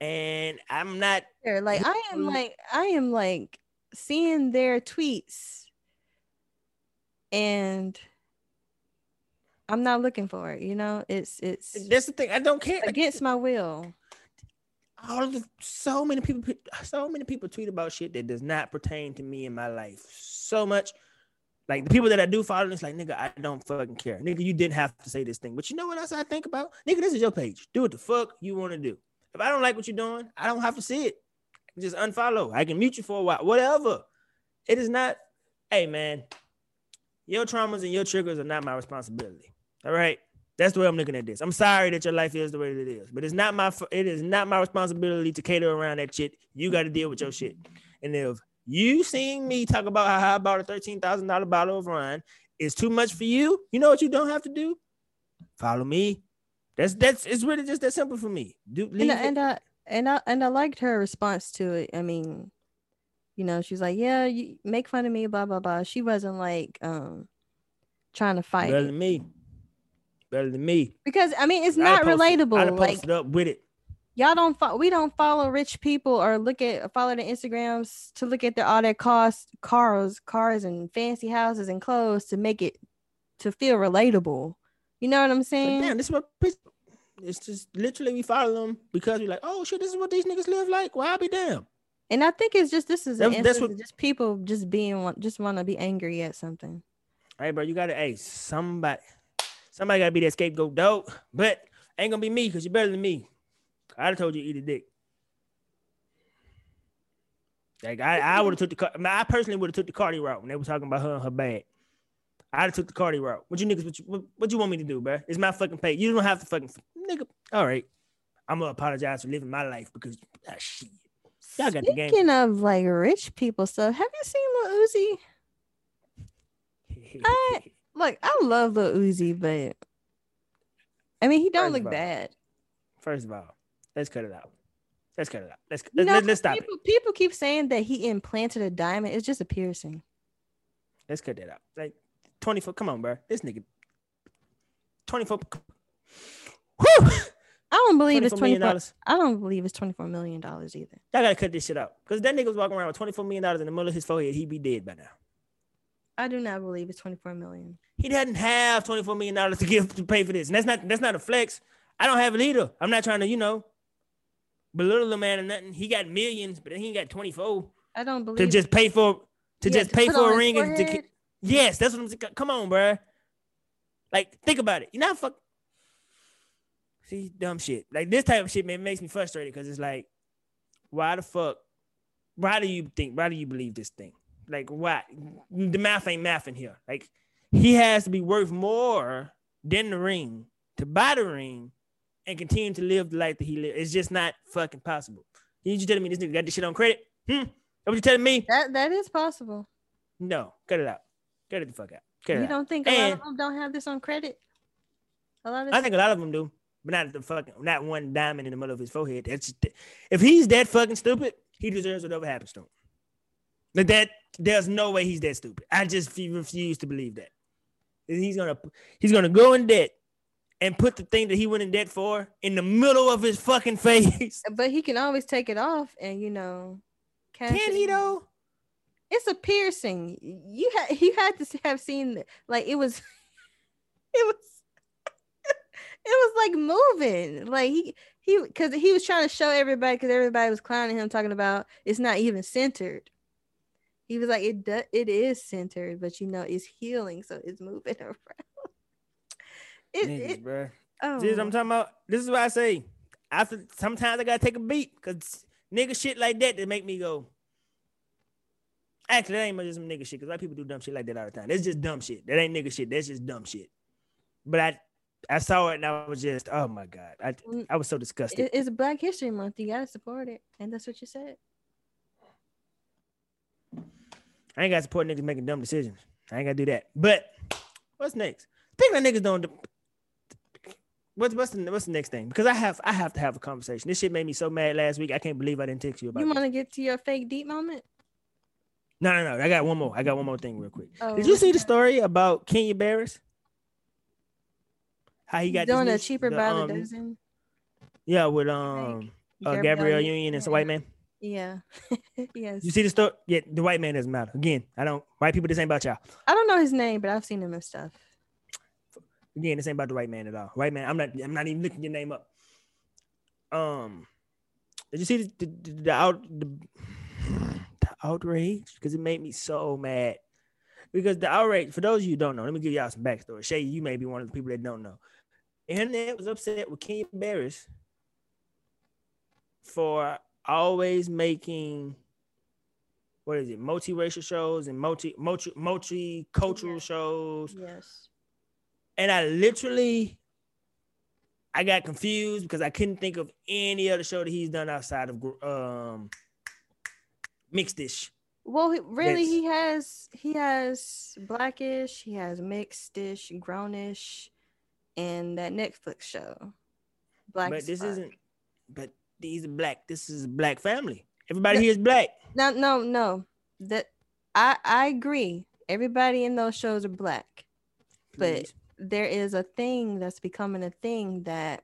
and I'm not like I am like I am like seeing their tweets and I'm not looking for it, you know. It's it's that's the thing. I don't care against my will. All the so many people so many people tweet about shit that does not pertain to me in my life so much. Like the people that I do follow, it's like nigga, I don't fucking care. Nigga, you didn't have to say this thing. But you know what else I think about? Nigga, this is your page. Do what the fuck you want to do. If I don't like what you're doing, I don't have to see it. Just unfollow. I can mute you for a while. Whatever. It is not, hey man, your traumas and your triggers are not my responsibility. All right. That's the way I'm looking at this. I'm sorry that your life is the way it is, but it's not my it is not my responsibility to cater around that shit. You got to deal with your shit. And if you seeing me talk about how I bought a thirteen thousand dollar bottle of wine is too much for you, you know what you don't have to do? Follow me that's that's it's really just that simple for me. Do and, and I and I and I liked her response to it. I mean, you know, she's like, "Yeah, you make fun of me, blah blah blah." She wasn't like um trying to fight. Better than me. Better than me. Because I mean, it's not relatable. I'd like up with it. Y'all don't fo- we don't follow rich people or look at follow their Instagrams to look at their all their cost cars, cars and fancy houses and clothes to make it to feel relatable. You know what I'm saying? Like, damn, this is what it's just literally we follow them because we're like, oh shit, this is what these niggas live like. Why well, I'll be damn. And I think it's just this is an that's, that's what, just people just being just want to be angry at something. Hey, bro, you gotta hey somebody somebody gotta be that scapegoat dope, but ain't gonna be me because you're better than me. I'd have told you eat a dick. Like I, I would have took the I personally would have took the Cardi route when they were talking about her and her bag. I'd have took the Cardi route. What you niggas? What you, what, what you want me to do, bro? It's my fucking pay. You don't have to fucking nigga. All right, I'm gonna apologize for living my life because ah, shit. Y'all got Speaking the game. of like rich people stuff, have you seen Lil Uzi? I look, I love Lil Uzi, but I mean he don't First look all, bad. First of all, let's cut it out. Let's cut it out. Let's You let's, know, let's, let's stop it. people, people keep saying that he implanted a diamond. It's just a piercing. Let's cut that out. Like 24. Come on, bro. This nigga. 24. Whew! I don't believe it's $24 twenty million four. dollars. I don't believe it's twenty four million dollars either. Y'all gotta cut this shit out. Cause that nigga was walking around with 24 million dollars in the middle of his forehead. He'd be dead by now. I do not believe it's twenty four million. He doesn't have 24 million dollars to give to pay for this. And that's not that's not a flex. I don't have it either. I'm not trying to, you know, belittle the man or nothing. He got millions, but then he ain't got 24 I don't believe to just pay for to Yeah, just pay for a ring and to. Yes, that's what I'm saying. Come on, bruh. Like, think about it. You know, fuck. See, dumb shit. Like this type of shit, man, makes me frustrated because it's like, why the fuck? Why do you think? Why do you believe this thing? Like, why? The math ain't mathing here. Like, he has to be worth more than the ring to buy the ring and continue to live the life that he lives. It's just not fucking possible. You just telling me this nigga got this shit on credit? Hmm? That what you telling me? that that is possible. No, cut it out. Cut it the fuck out. It You out. don't think a lot of them don't have this on credit? A lot of I think a lot of them do, but not the fucking not one diamond in the middle of his forehead. That's if he's that fucking stupid, he deserves whatever happens to him. Like that, there's no way he's that stupid. I just refuse to believe that. He's gonna he's gonna go in debt and put the thing that he went in debt for in the middle of his fucking face. but he can always take it off and you know cash Can he though? It's a piercing. You had you had to have seen like it was it was it was like moving. Like he he because he was trying to show everybody because everybody was clowning him talking about it's not even centered. He was like it do, it is centered, but you know it's healing, so it's moving around. It, Niggas, it bruh. oh what I'm oh. talking about? This is why I say after sometimes I gotta take a beat because nigga shit like that that make me go. Actually, that ain't just some nigga shit because white people do dumb shit like that all the time. That's just dumb shit. That ain't nigga shit. That's just dumb shit. But I I saw it and I was just, oh my God. I Mm. I was so disgusted. it- it's Black History Month. You gotta support it, and that's what you said. I ain't got to support niggas making dumb decisions. I ain't gotta do that. But what's next? Think that niggas don't. What's what's the what's the next thing? Because I have I have to have a conversation. This shit made me so mad last week. I can't believe I didn't text you about. You want to get to your fake deep moment? No, no, no. I got one more. I got one more thing real quick. Oh, Did you see the story about Kenya Barris? How he got doing a cheaper the, by um, the dozen. Yeah, with um uh, Gabrielle Union and some white man. Yeah. yes. You see the story? Yeah, the white man doesn't matter. Again, I don't. White people, this ain't about y'all. I don't know his name, but I've seen him and stuff. Again, this ain't about the white man at all. White man, I'm not. I'm not even looking your name up. Um, did you see the the, the, the out the, the outrage? Because it made me so mad. Because the outrage, for those of you who don't know, let me give y'all some backstory. Shay, you may be one of the people that don't know. Internet was upset with Kenya Barris for always making what is it, multiracial shows and multi multi multicultural Yeah. shows Yes. and I literally I got confused because I couldn't think of any other show that he's done outside of um mixed-ish. Well, he, really, he has he has blackish, he has mixed-ish, grownish, and that Netflix show. Black. but this isn't. But these are black. This is a black family. Everybody No. here is black. No, no, no. That I I agree. Everybody in those shows are black. But- there is a thing that's becoming a thing that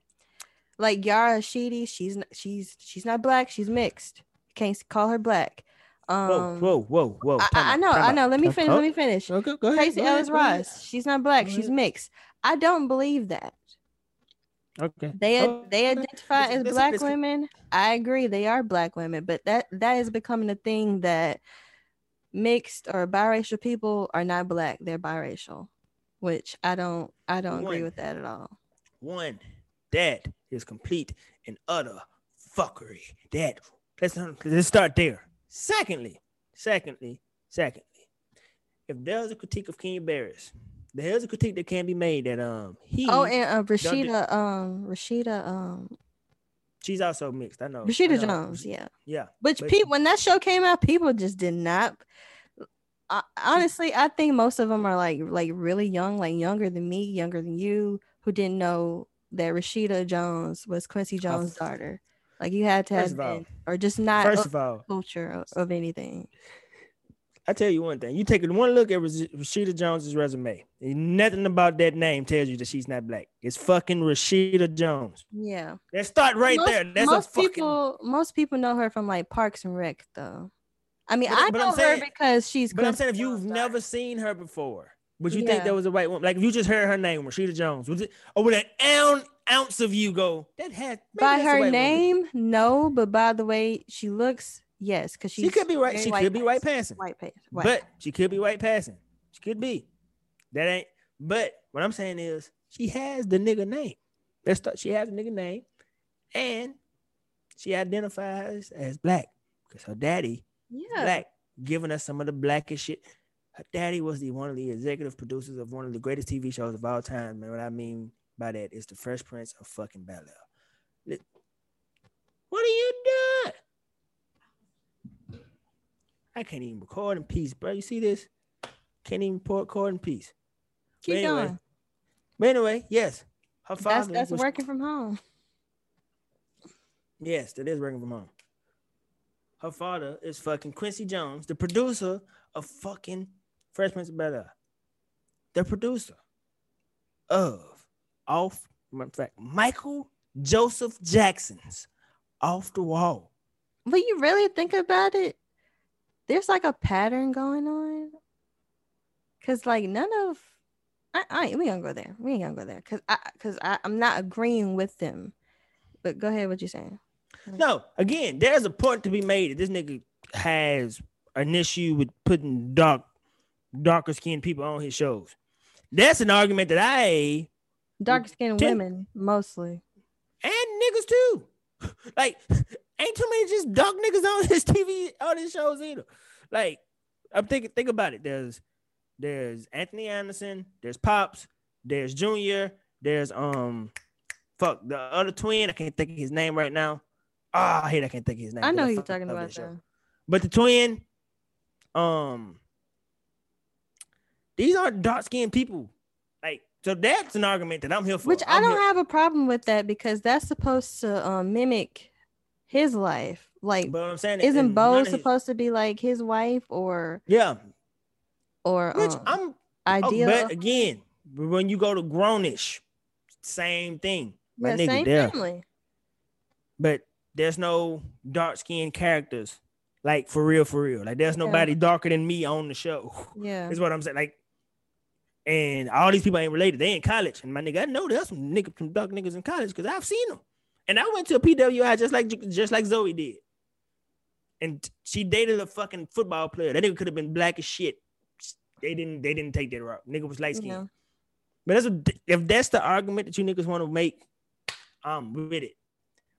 like Yara Shahidi, she's not, she's she's not black, she's mixed. You can't call her black. Um whoa, whoa, whoa, whoa. I, I know, I know. Let me finish. oh, Let me finish. Okay, go ahead. Tracee Ellis Ross. she's not black, Go she's ahead. mixed. I don't believe that. Okay. They Oh, they identify Listen, as listen, black listen. women. I agree, they are black women, but that that is becoming a thing that mixed or biracial people are not black, they're biracial, which I don't I don't agree with that at all. One, that is complete and utter fuckery. That let's let's start there. Secondly, secondly, secondly, if there's a critique of Kenya Barris, there's a critique that can be made that um he Oh, and uh, Rashida, um, Rashida, um, she's also mixed. I know. I Rashida know. Jones, yeah. Yeah. Which But- people when that show came out, people just did not I, honestly, I think most of them are like like really young, like younger than me, younger than you, who didn't know that Rashida Jones was Quincy Jones' daughter. Like you had to have been, all, or just not first of all culture of, of anything. I tell you one thing. You take one look at Rashida Jones's resume. Nothing about that name tells you that she's not black. It's fucking Rashida Jones. Yeah. Let's start right most, there. That's most fucking... people. Most people know her from like Parks and Rec, though. I mean, but, I but know saying, her because she's. But I'm saying if you've never seen her before, would you yeah. think there was a white woman? Like if you just heard her name, Rashida Jones, would it, or would an ounce, ounce of you go that had by her name? No, but by the way she looks, Yes, because she could be right. She could be white passing. White passing. But she could be white passing. She could be. That ain't. But what I'm saying is, she has the nigga name. Let's start. She has the nigga name, and she identifies as black because her daddy, yeah, black, giving us some of the blackest shit. Her daddy was the one of the executive producers of one of the greatest TV shows of all time. And what I mean by that is the Fresh Prince of fucking Bel Air. What are you doing? I can't even record in peace, bro. You see this? Can't even record in peace. Keep but anyway, going. But anyway, yes. Her father that's, that's was, working from home. Yes, that is working from home. Her father is fucking Quincy Jones, the producer of fucking Fresh Prince of Bel Air. The producer of off, in fact, Michael Joseph Jackson's Off the Wall. When you really think about it, there's like a pattern going on. Cause like none of I, I we gonna go there. We ain't gonna go there. Cause I cause I, I'm not agreeing with them. But go ahead, what you saying? No, again, there's a point to be made. that This nigga has an issue with putting dark, darker skinned people on his shows. That's an argument that I dark skinned women mostly. And niggas too. like ain't too many just dark niggas on this TV on these shows either. Like I'm thinking, think about it. There's there's Anthony Anderson, there's Pops, there's Junior, there's um fuck the other twin. I can't think of his name right now. Ah, oh, I hate I can't think of his name. I know you're talking about that. But the twin, um, these aren't dark skinned people. So that's an argument that I'm here for. Which I'm I don't here. have a problem with that because that's supposed to um, mimic his life. Like, but I'm saying isn't Bow supposed his... to be like his wife or yeah, or which um, I'm ideal? Oh, but again, when you go to grownish, same thing. My yeah, same there. family. But there's no dark skinned characters like for real, for real. Like there's nobody darker than me on the show. Yeah, is what I'm saying. Like, and all these people ain't related. They in college, and my nigga, I know there's some nigga, some dark niggas in college because I've seen them. And I went to a PWI just like just like Zoe did. And she dated a fucking football player. That nigga could have been black as shit. They didn't they didn't take that route. Nigga was light skinned. Yeah. But that's what, if that's the argument that you niggas want to make, I'm with it.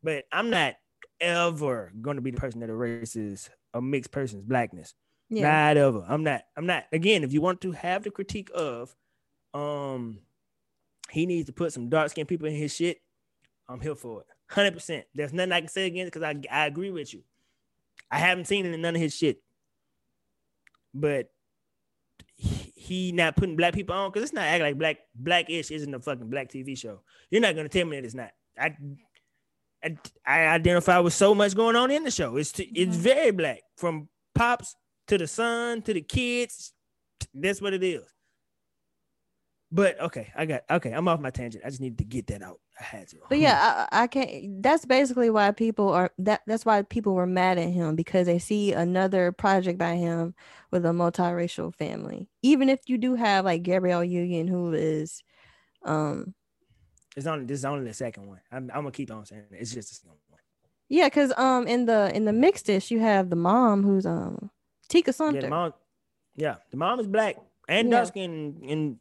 But I'm not ever gonna be the person that erases a mixed person's blackness. Yeah. Not ever. I'm not. I'm not. Again, if you want to have the critique of, um, he needs to put some dark skinned people in his shit. I'm here for it. Hundred percent. There's nothing I can say against because I I agree with you. I haven't seen it in none of his shit, but he, he not putting black people on because it's not acting like black blackish isn't a fucking black TV show. You're not gonna tell me that it's not. I I, I identify with so much going on in the show. It's t- it's mm-hmm. very black from pops to the son to the kids. That's what it is. But okay, I got okay. I'm off my tangent. I just needed to get that out. I had to. But yeah, I, I can't. That's basically why people are that. That's why people were mad at him because they see another project by him with a multiracial family. Even if you do have like Gabrielle Union, who is, um, it's only this is only the second one. I'm, I'm gonna keep on saying it. it's just the second one. Yeah, because um in the in the mixed-ish you have the mom who's um Tika Sumpter. Yeah, the mom, yeah, the mom is black and yeah. dark skin and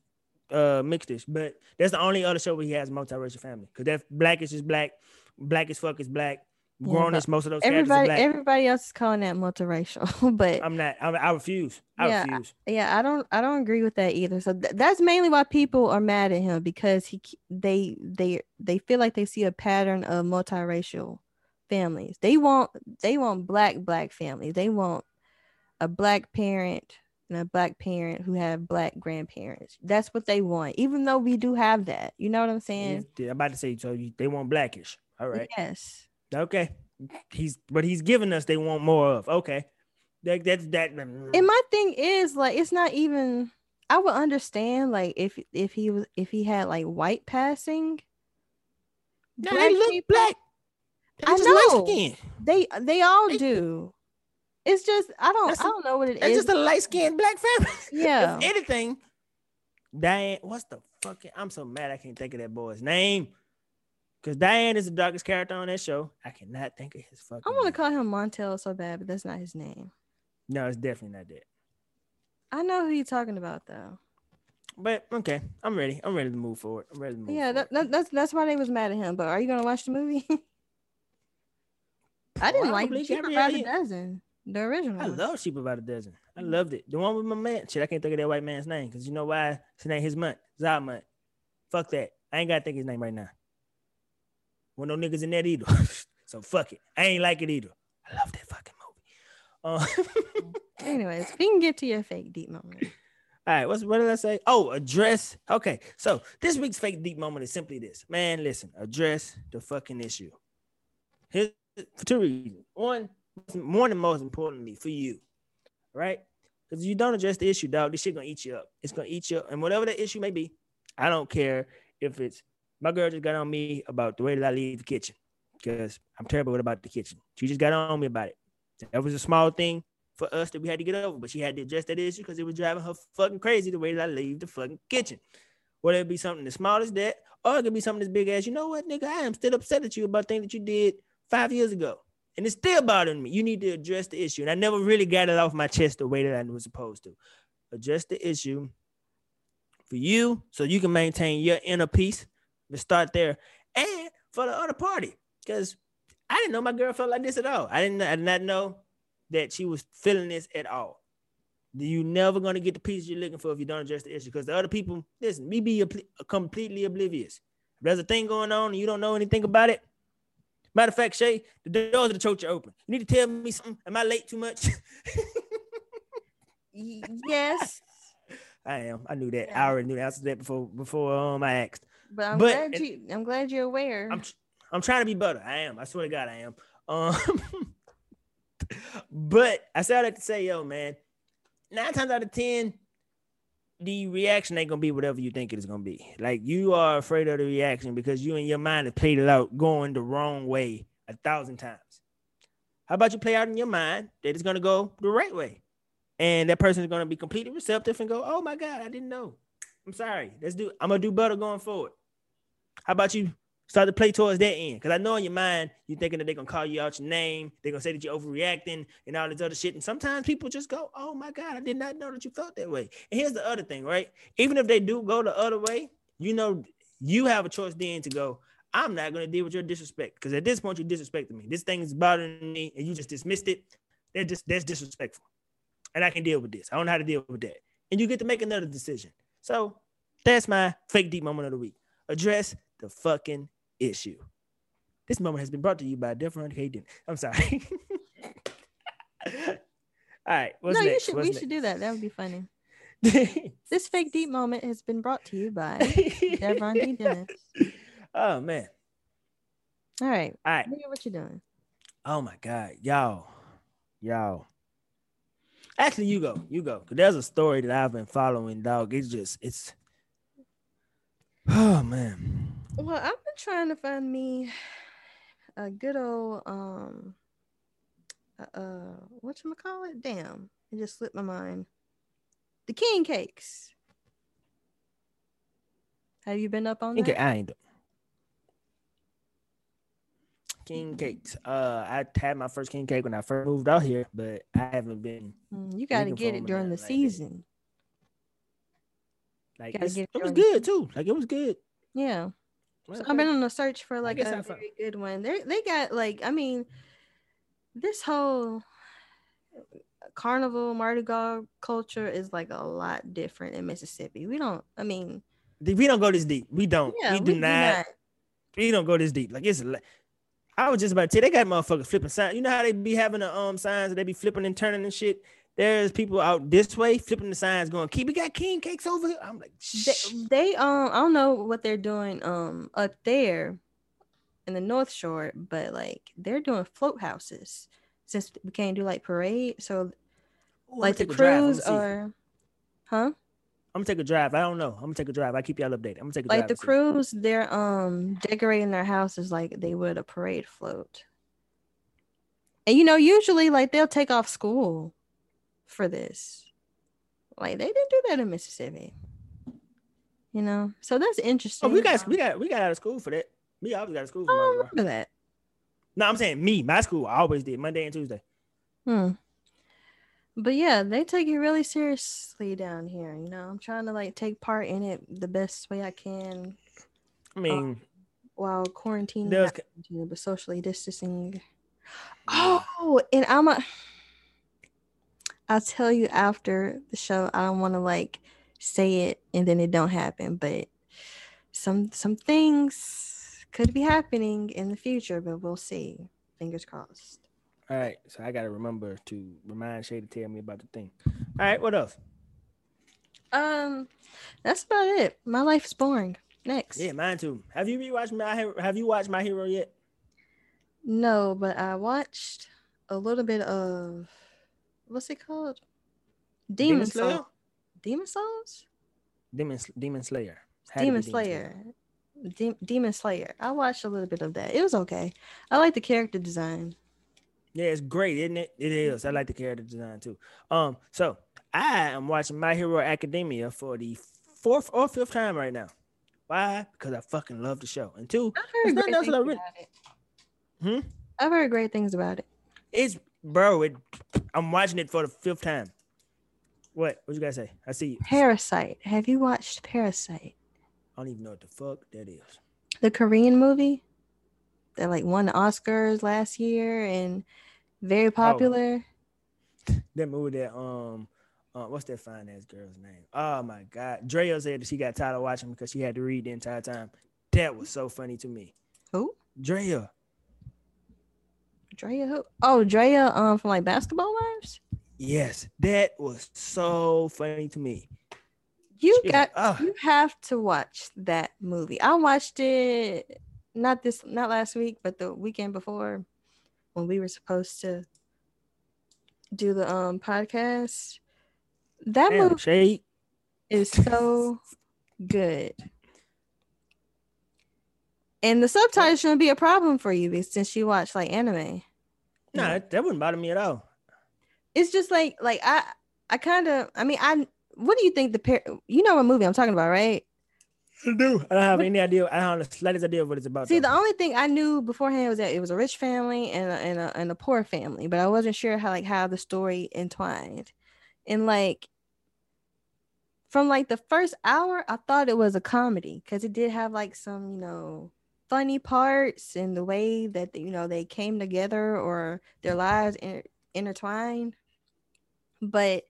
uh mixed-ish, but that's the only other show where he has multiracial family. Cause that black is just black, black as fuck is black. Grown yeah, most of those everybody everybody else is calling that multiracial, but I'm not. I, I refuse. I yeah, refuse. Yeah, I don't. I don't agree with that either. So th- that's mainly why people are mad at him because he they they they feel like they see a pattern of multiracial families. They want they want black black families. They want a black parent and a black parent who have black grandparents. That's what they want, even though we do have that. You know what I'm saying? I'm about to say, so you, they want blackish. All right. Yes. Okay. He's but he's giving us they want more of. Okay. That that's that. Mm. And my thing is like it's not even. I would understand like if if he was if he had like white passing. Yeah, they look people, black. I know. They they all they, do. It's just I don't I don't know what it it's is. just a light skinned black family. Yeah. if anything, Diane, what's the fucking? I'm so mad I can't think of that boy's name. Cause Diane is the darkest character on that show. I cannot think of his fucking. I want to call him Montel so bad, but that's not his name. No, it's definitely not that. I know who you're talking about though. But okay, I'm ready. I'm ready to move forward. I'm ready to move. Yeah, that, that, that's that's why they was mad at him. But are you gonna watch the movie? I didn't like by the Dozen. The original. I love Cheaper by the Dozen. I loved it. The one with my man. Shit, I can't think of that white man's name because you know why? His name his month. Zod Fuck that. I ain't gotta think his name right now. Well, no niggas in that either. so fuck it. I ain't like it either. I love that fucking movie. Uh, Anyways, we can get to your fake deep moment. All right, what's what did I say? Oh, address. Okay, so this week's fake deep moment is simply this. Man, listen, address the fucking issue. Here's for two reasons. One, more than most importantly for you, right? Because you don't address the issue, dog, this shit gonna eat you up. It's gonna eat you up. And whatever the issue may be, I don't care if it's my girl just got on me about the way that I leave the kitchen. Because I'm terrible about the kitchen. She just got on me about it. That was a small thing for us that we had to get over, but she had to address that issue because it was driving her fucking crazy the way that I leave the fucking kitchen. Whether it be something as small as that, or it could be something as big as, you know what, nigga, I am still upset at you about things that you did five years ago. And it's still bothering me. You need to address the issue. And I never really got it off my chest the way that I was supposed to. Address the issue for you so you can maintain your inner peace. To start there. And for the other party. Because I didn't know my girl felt like this at all. I didn't I did not know that she was feeling this at all. You never gonna get the peace you're looking for if you don't address the issue. Because the other people, listen, me be completely oblivious. If there's a thing going on and you don't know anything about it, Matter of fact, Shay, the doors of the church are open. You need to tell me something. Am I late too much? yes. I am. I knew that. Yeah. I already knew the answer to that before before um I asked. But I'm but, glad you I'm glad you're aware. I'm I'm trying to be better. I am. I swear to God, I am. Um but I said that to say, yo, man, nine times out of ten, the reaction ain't gonna be whatever you think it is gonna be. Like you are afraid of the reaction because you in your mind have played it out going the wrong way a thousand times. How about you play out in your mind that it's gonna go the right way, and that person is gonna be completely receptive and go, "Oh my God, I didn't know. I'm sorry. Let's do. I'm gonna do better going forward." How about you start to play towards that end. Because I know in your mind, you're thinking that they're gonna call you out your name, they're gonna say that you're overreacting and all this other shit. And sometimes people just go, Oh my God, I did not know that you felt that way. And here's the other thing, right? Even if they do go the other way, you know, you have a choice then to go, I'm not gonna deal with your disrespect. Because at this point, you disrespected me. This thing is bothering me, and you just dismissed it. That's just that's disrespectful. And I can deal with this. I don't know how to deal with that. And you get to make another decision. So that's my fake deep moment of the week. Address the fucking issue. This moment has been brought to you by Different Hayden. I'm sorry. All right. no, next? you should. What's we next? should do that. That would be funny. this fake deep moment has been brought to you by Devron D. Dennis. Oh man. All right. All right. What you're doing? Oh my God, y'all, y'all. Actually, you go, you go. Cause there's a story that I've been following, dog. It's just, it's. Oh man. Well, I've been trying to find me a good old um uh, uh what you call it? Damn, it just slipped my mind. The king cakes. Have you been up on okay, that? I ain't. King cakes. Uh, I had my first king cake when I first moved out here, but I haven't been. Mm, you got to get it during the like season. Like it, it was good too. Like it was good. Yeah. So I've been on a search for like a very good one. They they got like I mean, this whole carnival Mardi Gras culture is like a lot different in Mississippi. We don't. I mean, we don't go this deep. We don't. Yeah, we do, we not, do not. We don't go this deep. Like it's. I was just about to say they got motherfuckers flipping signs. You know how they be having the um signs that they be flipping and turning and shit. There's people out this way flipping the signs, going, "Keep we got king cakes over here." I'm like, they, they um, I don't know what they're doing um up there in the North Shore, but like they're doing float houses since we can't do like parade. So Ooh, like the cruise or, huh? I'm gonna take a drive. I don't know. I'm gonna take a drive. I keep y'all updated. I'm gonna take a like drive. Like the cruise, they're um decorating their houses like they would a parade float. And you know, usually like they'll take off school for this. Like they didn't do that in Mississippi. You know, so that's interesting. Oh, we got we got we got out of school for that. Me, I was out of school. For I remember that. No, I'm saying me, my school. I always did Monday and Tuesday. Hmm. But yeah, they take it really seriously down here. You know, I'm trying to like take part in it the best way I can. I mean, uh, while quarantining, but socially distancing. Oh, and I'm a. I'll tell you after the show. I don't want to like say it and then it don't happen, but some some things could be happening in the future, but we'll see. Fingers crossed. All right, so I gotta remember to remind Shay to tell me about the thing. All right, what else? Um, that's about it. My life is boring. Next. Yeah, mine too. Have you rewatched my Have you watched My Hero yet? No, but I watched a little bit of what's it called? Demon, Demon Slayer. Soul. Demon Souls. Demon Demon Slayer. Had Demon Slayer. Demon, Demon Slayer. I watched a little bit of that. It was okay. I like the character design. Yeah, it's great, isn't it? It is. I like the character design too. Um, so I am watching My Hero Academia for the fourth or fifth time right now. Why? Because I fucking love the show. And two, I've heard, great things really... about it. Hmm? I've heard great things about it. It's bro, it I'm watching it for the fifth time. What? What you guys say? I see you. Parasite. Have you watched Parasite? I don't even know what the fuck that is. The Korean movie that like won the Oscars last year and very oh. popular. Oh, that movie that um uh, what's that fine ass girl's name? Oh my god. Drea said that she got tired of watching because she had to read the entire time. That was so funny to me. Who? Drea. Drea who? Oh, Drea um from like basketball wives? Yes, that was so funny to me. You got uh, you have to watch that movie. I watched it not this not last week, but the weekend before when we were supposed to do the um podcast. That Damn, movie shade. is so good. And the subtitles shouldn't be a problem for you since you watch like anime. No, nah, that wouldn't bother me at all. It's just like like I I kind of I mean I what do you think the pair you know what movie I'm talking about, right? I do. I don't have any idea. I don't have the slightest idea of what it's about. See, though. the only thing I knew beforehand was that it was a rich family and a, and a, and a poor family, but I wasn't sure how like how the story entwined. And like from like the first hour, I thought it was a comedy because it did have like some you know funny parts and the way that you know they came together or their lives in, intertwined. But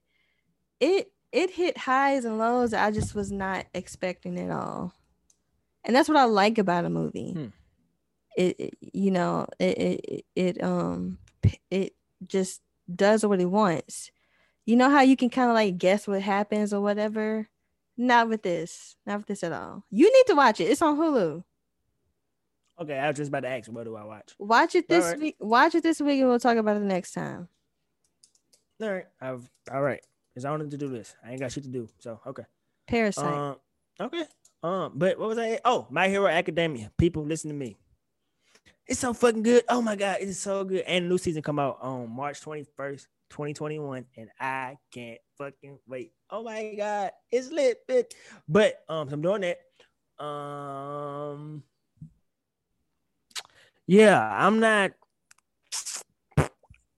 it it hit highs and lows I just was not expecting at all. And that's what I like about a movie. Hmm. It, it, you know, it, it it um it just does what it wants. You know how you can kind of like guess what happens or whatever? Not with this. Not with this at all. You need to watch it. It's on Hulu. Okay, I was just about to ask, what do I watch? Watch it this right. week. Watch it this week, and we'll talk about it next time. All right, I've all right. Cause I wanted to do this. I ain't got shit to do. So okay. Parasite. Um, okay. Um, but what was I? Oh, My Hero Academia. People, listen to me. It's so fucking good. Oh my god, it is so good. And new season come out on March twenty first, twenty twenty one, and I can't fucking wait. Oh my god, it's lit, bitch. But um, so I'm doing that. Um, yeah, I'm not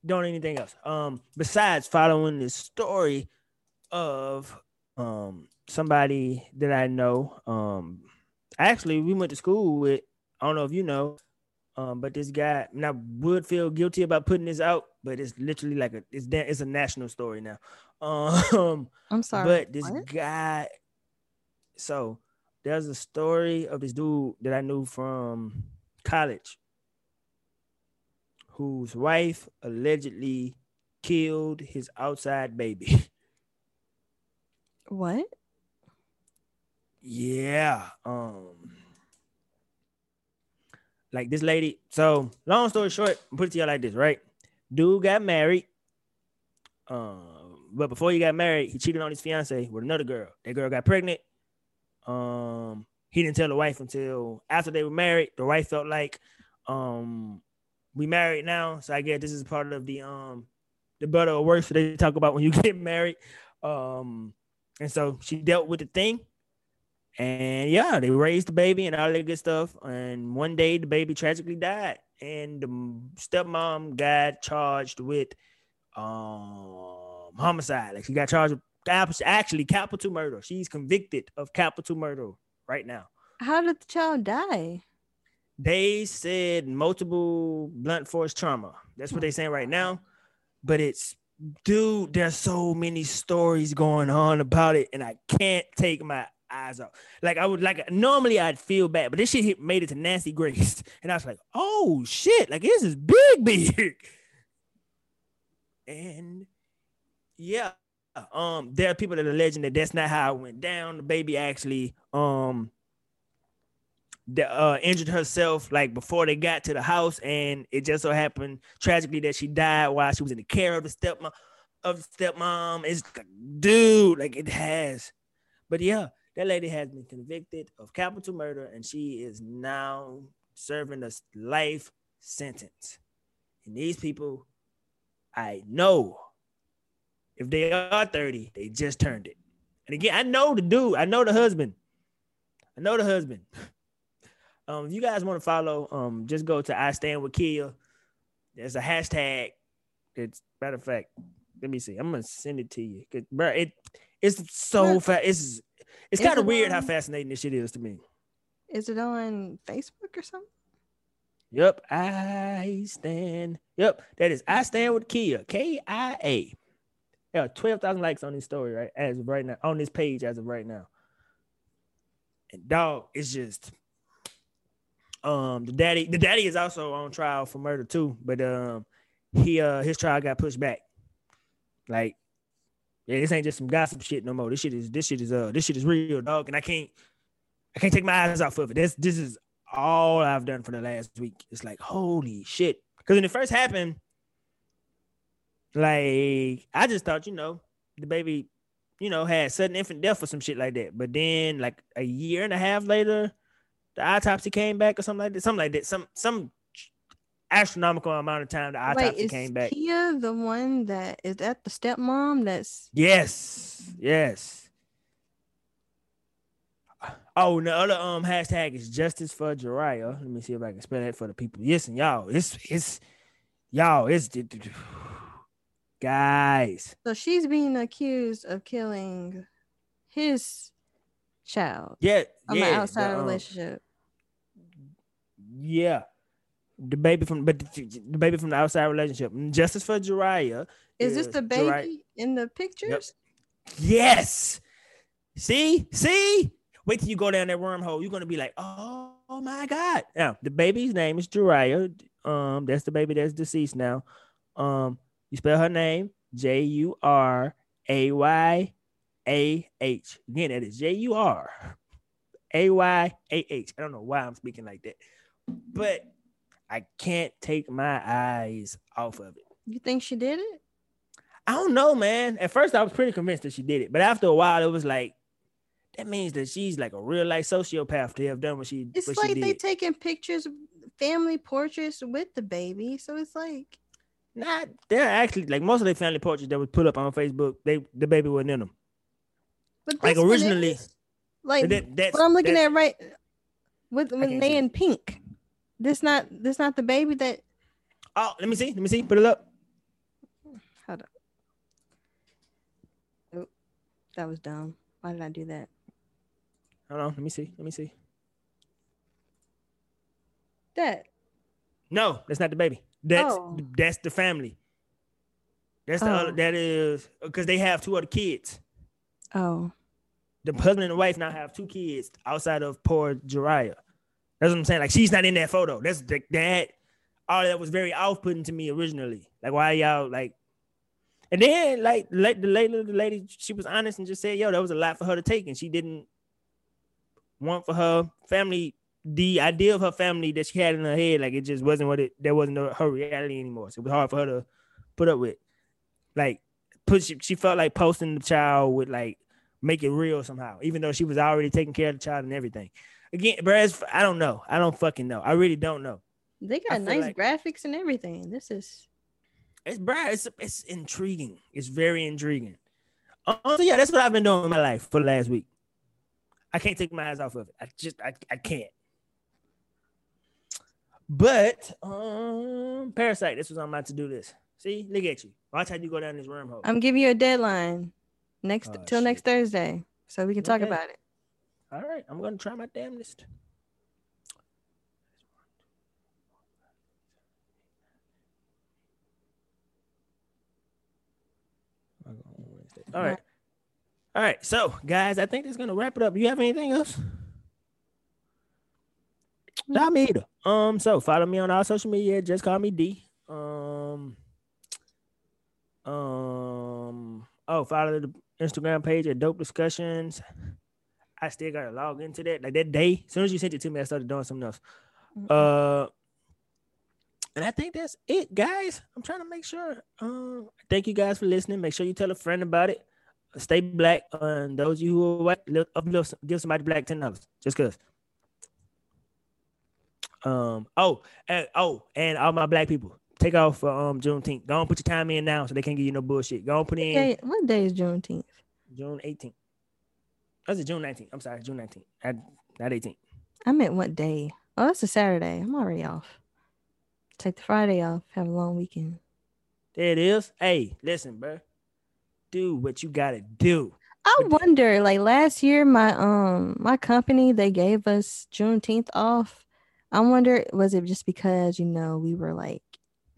doing anything else. Um, besides following this story of um somebody that I know. Um, actually, we went to school with. I don't know if you know, um, but this guy now would feel guilty about putting this out, but it's literally like a it's it's a national story now. Um, I'm sorry, but this what? guy. So there's a story of this dude that I knew from college whose wife allegedly killed his outside baby. What? Yeah. Um like this lady. So long story short, put it to you like this, right? Dude got married. Um, but before he got married, he cheated on his fiance with another girl. That girl got pregnant. Um, he didn't tell the wife until after they were married. The wife felt like, um, we married now, so I guess this is part of the um, the better or worse that they talk about when you get married. Um, and so she dealt with the thing. And yeah, they raised the baby and all that good stuff. And one day the baby tragically died. And the stepmom got charged with um homicide. Like she got charged with actually capital murder. She's convicted of capital murder right now. How did the child die? They said multiple blunt force trauma. That's what they're saying right now. But it's dude, there's so many stories going on about it, and I can't take my eyes off. Like I would like normally I'd feel bad, but this shit hit, made it to Nancy Grace, and I was like, oh shit, like this is big, big. And yeah, um, there are people that are alleging that that's not how it went down. The baby actually um uh, injured herself like before they got to the house, and it just so happened tragically that she died while she was in the care of the stepmom. Of the stepmom, it's dude, like it has, but yeah, that lady has been convicted of capital murder, and she is now serving a life sentence. And these people, I know, if they are 30, they just turned it. And again, I know the dude, I know the husband. I know the husband. Um, if you guys want to follow, um, just go to I Stand with Kia. There's a hashtag. It's matter of fact, let me see. I'm gonna send it to you, Cause, bro. It it's so fast. It's it's kind of weird on, how fascinating this shit is to me. Is it on Facebook or something? Yep, I stand. Yep, that is I stand with Kia. K I A. Yeah, twelve thousand likes on this story right as of right now on this page as of right now. And dog, it's just um the daddy the daddy is also on trial for murder too, but um he uh his trial got pushed back. Like, yeah, this ain't just some gossip shit no more. This shit is this shit is uh this shit is real, dog. And I can't I can't take my eyes off of it. This this is all I've done for the last week. It's like holy shit. Because when it first happened, like I just thought, you know, the baby, you know, had sudden infant death or some shit like that. But then, like a year and a half later, the autopsy came back or something like that. Something like that. Some some astronomical amount of time the autopsy Wait, came back. Kia the one that is that the stepmom that's yes, yes. Oh, the other um hashtag is justice for Jurayah. Let me see if I can spell that for the people. Listen, y'all, it's it's y'all, it's guys. So she's being accused of killing his child. Yeah, from yeah, an outside the, um, relationship. Yeah, the baby from but the, the, baby from the outside relationship. Justice for Jurayah. Is, is this the baby Jurayah. in the pictures? Yep. Yes. See, see. Wait till you go down that wormhole. You're gonna be like, oh, oh my god. Now the baby's name is Jurayah. Um, that's the baby that's deceased now. Um, you spell her name J U R A Y A H. Again, that is J U R A Y A H. I don't know why I'm speaking like that, but I can't take my eyes off of it. You think she did it? I don't know, man. At first, I was pretty convinced that she did it, but after a while, it was like that means that she's like a real life sociopath to have done what she. Did. It's what like she they taking pictures, family portraits with the baby, so it's like. Not they're actually like most of the family portraits that was put up on Facebook. They the baby wasn't in them. But like originally, like that, what I'm looking at right with when they in pink. This not this not the baby that. Oh, let me see. Let me see. Put it up. Hold up. Oh, that was dumb. Why did I do that? Hold on. Let me see. Let me see. That. No, that's not the baby. That's oh. that's the family. That's the oh. other, that is because they have two other kids. Oh. The husband and the wife now have two kids outside of poor Jurayah. That's what I'm saying. Like she's not in that photo. That's the, that. All that was very off-putting to me originally. Like why y'all like? And then like, like the lady, the lady, she was honest and just said, "Yo, that was a lot for her to take," and she didn't want for her family the idea of her family that she had in her head, like it just wasn't what it that wasn't her reality anymore. So it was hard for her to put up with. Like, put she, she felt like posting the child would like make it real somehow, even though she was already taking care of the child and everything. Again, bro, I don't know. I don't fucking know. I really don't know. They got nice like, graphics and everything. This is it's Brad. it's it's intriguing. It's very intriguing. Um, so yeah, that's what I've been doing in my life for the last week. I can't take my eyes off of it. I just I, I can't. But um Parasite, this was on my to-do list. See, look at you. Watch how you go down this wormhole. I'm giving you a deadline next oh, till shit. next Thursday, so we can talk okay. about it. All right, I'm gonna try my damnedest. All right. All right. So, guys, I think that's gonna wrap it up. You have anything else? Not me either. Um, so follow me on all social media. Just call me D. Um, oh, follow the Instagram page at Dope Discussions. I still gotta log into that. Like that day, as soon as you sent it to me, I started doing something else. Uh, and I think that's it, guys. I'm trying to make sure. Um, thank you guys for listening. Make sure you tell a friend about it. Stay black. And those of you who are white, give somebody black ten dollars just cause. Um. Oh. And, oh. And all my black people, take off for um Juneteenth. Go on, put your time in now, so they can't give you no bullshit. Go on, put in. Hey, what day is Juneteenth? June 18th. That's it, June 19th. I'm sorry, June 19th. Not, not 18th. I meant what day? Oh, that's a Saturday. I'm already off. Take the Friday off. Have a long weekend. There it is. Hey, listen, bro. Do what you gotta do. I wonder, like last year, my um my company they gave us Juneteenth off. I wonder, was it just because you know we were like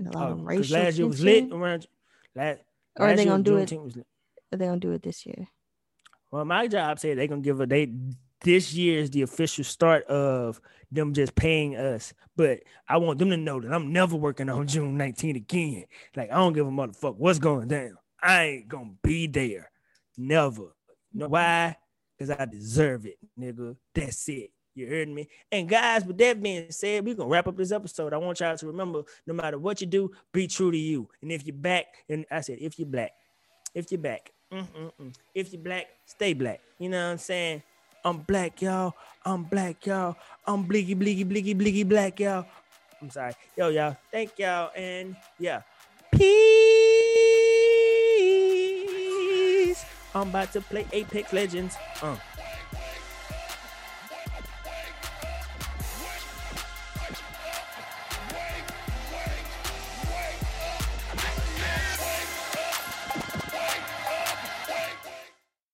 in a lot oh, of racial last year was lit around last, or are they gonna do it? Are they gonna do it this year? Well, my job said they're gonna give a they this year is the official start of them just paying us. But I want them to know that I'm never working on June 19th again. Like I don't give a motherfucker what's going down. I ain't gonna be there. Never. You know why? Because I deserve it, nigga. That's it. You heard me? And guys, with that being said, we're gonna wrap up this episode. I want y'all to remember no matter what you do, be true to you. And if you're back, and I said, if you're black, if you're back, mm-mm-mm. if you're black, stay black. You know what I'm saying? I'm black, y'all. I'm black, y'all. I'm bliggy, bliggy, bliggy, bliggy, black, y'all. I'm sorry. Yo, y'all. Thank y'all. And yeah. Peace. I'm about to play Apex Legends. Uh.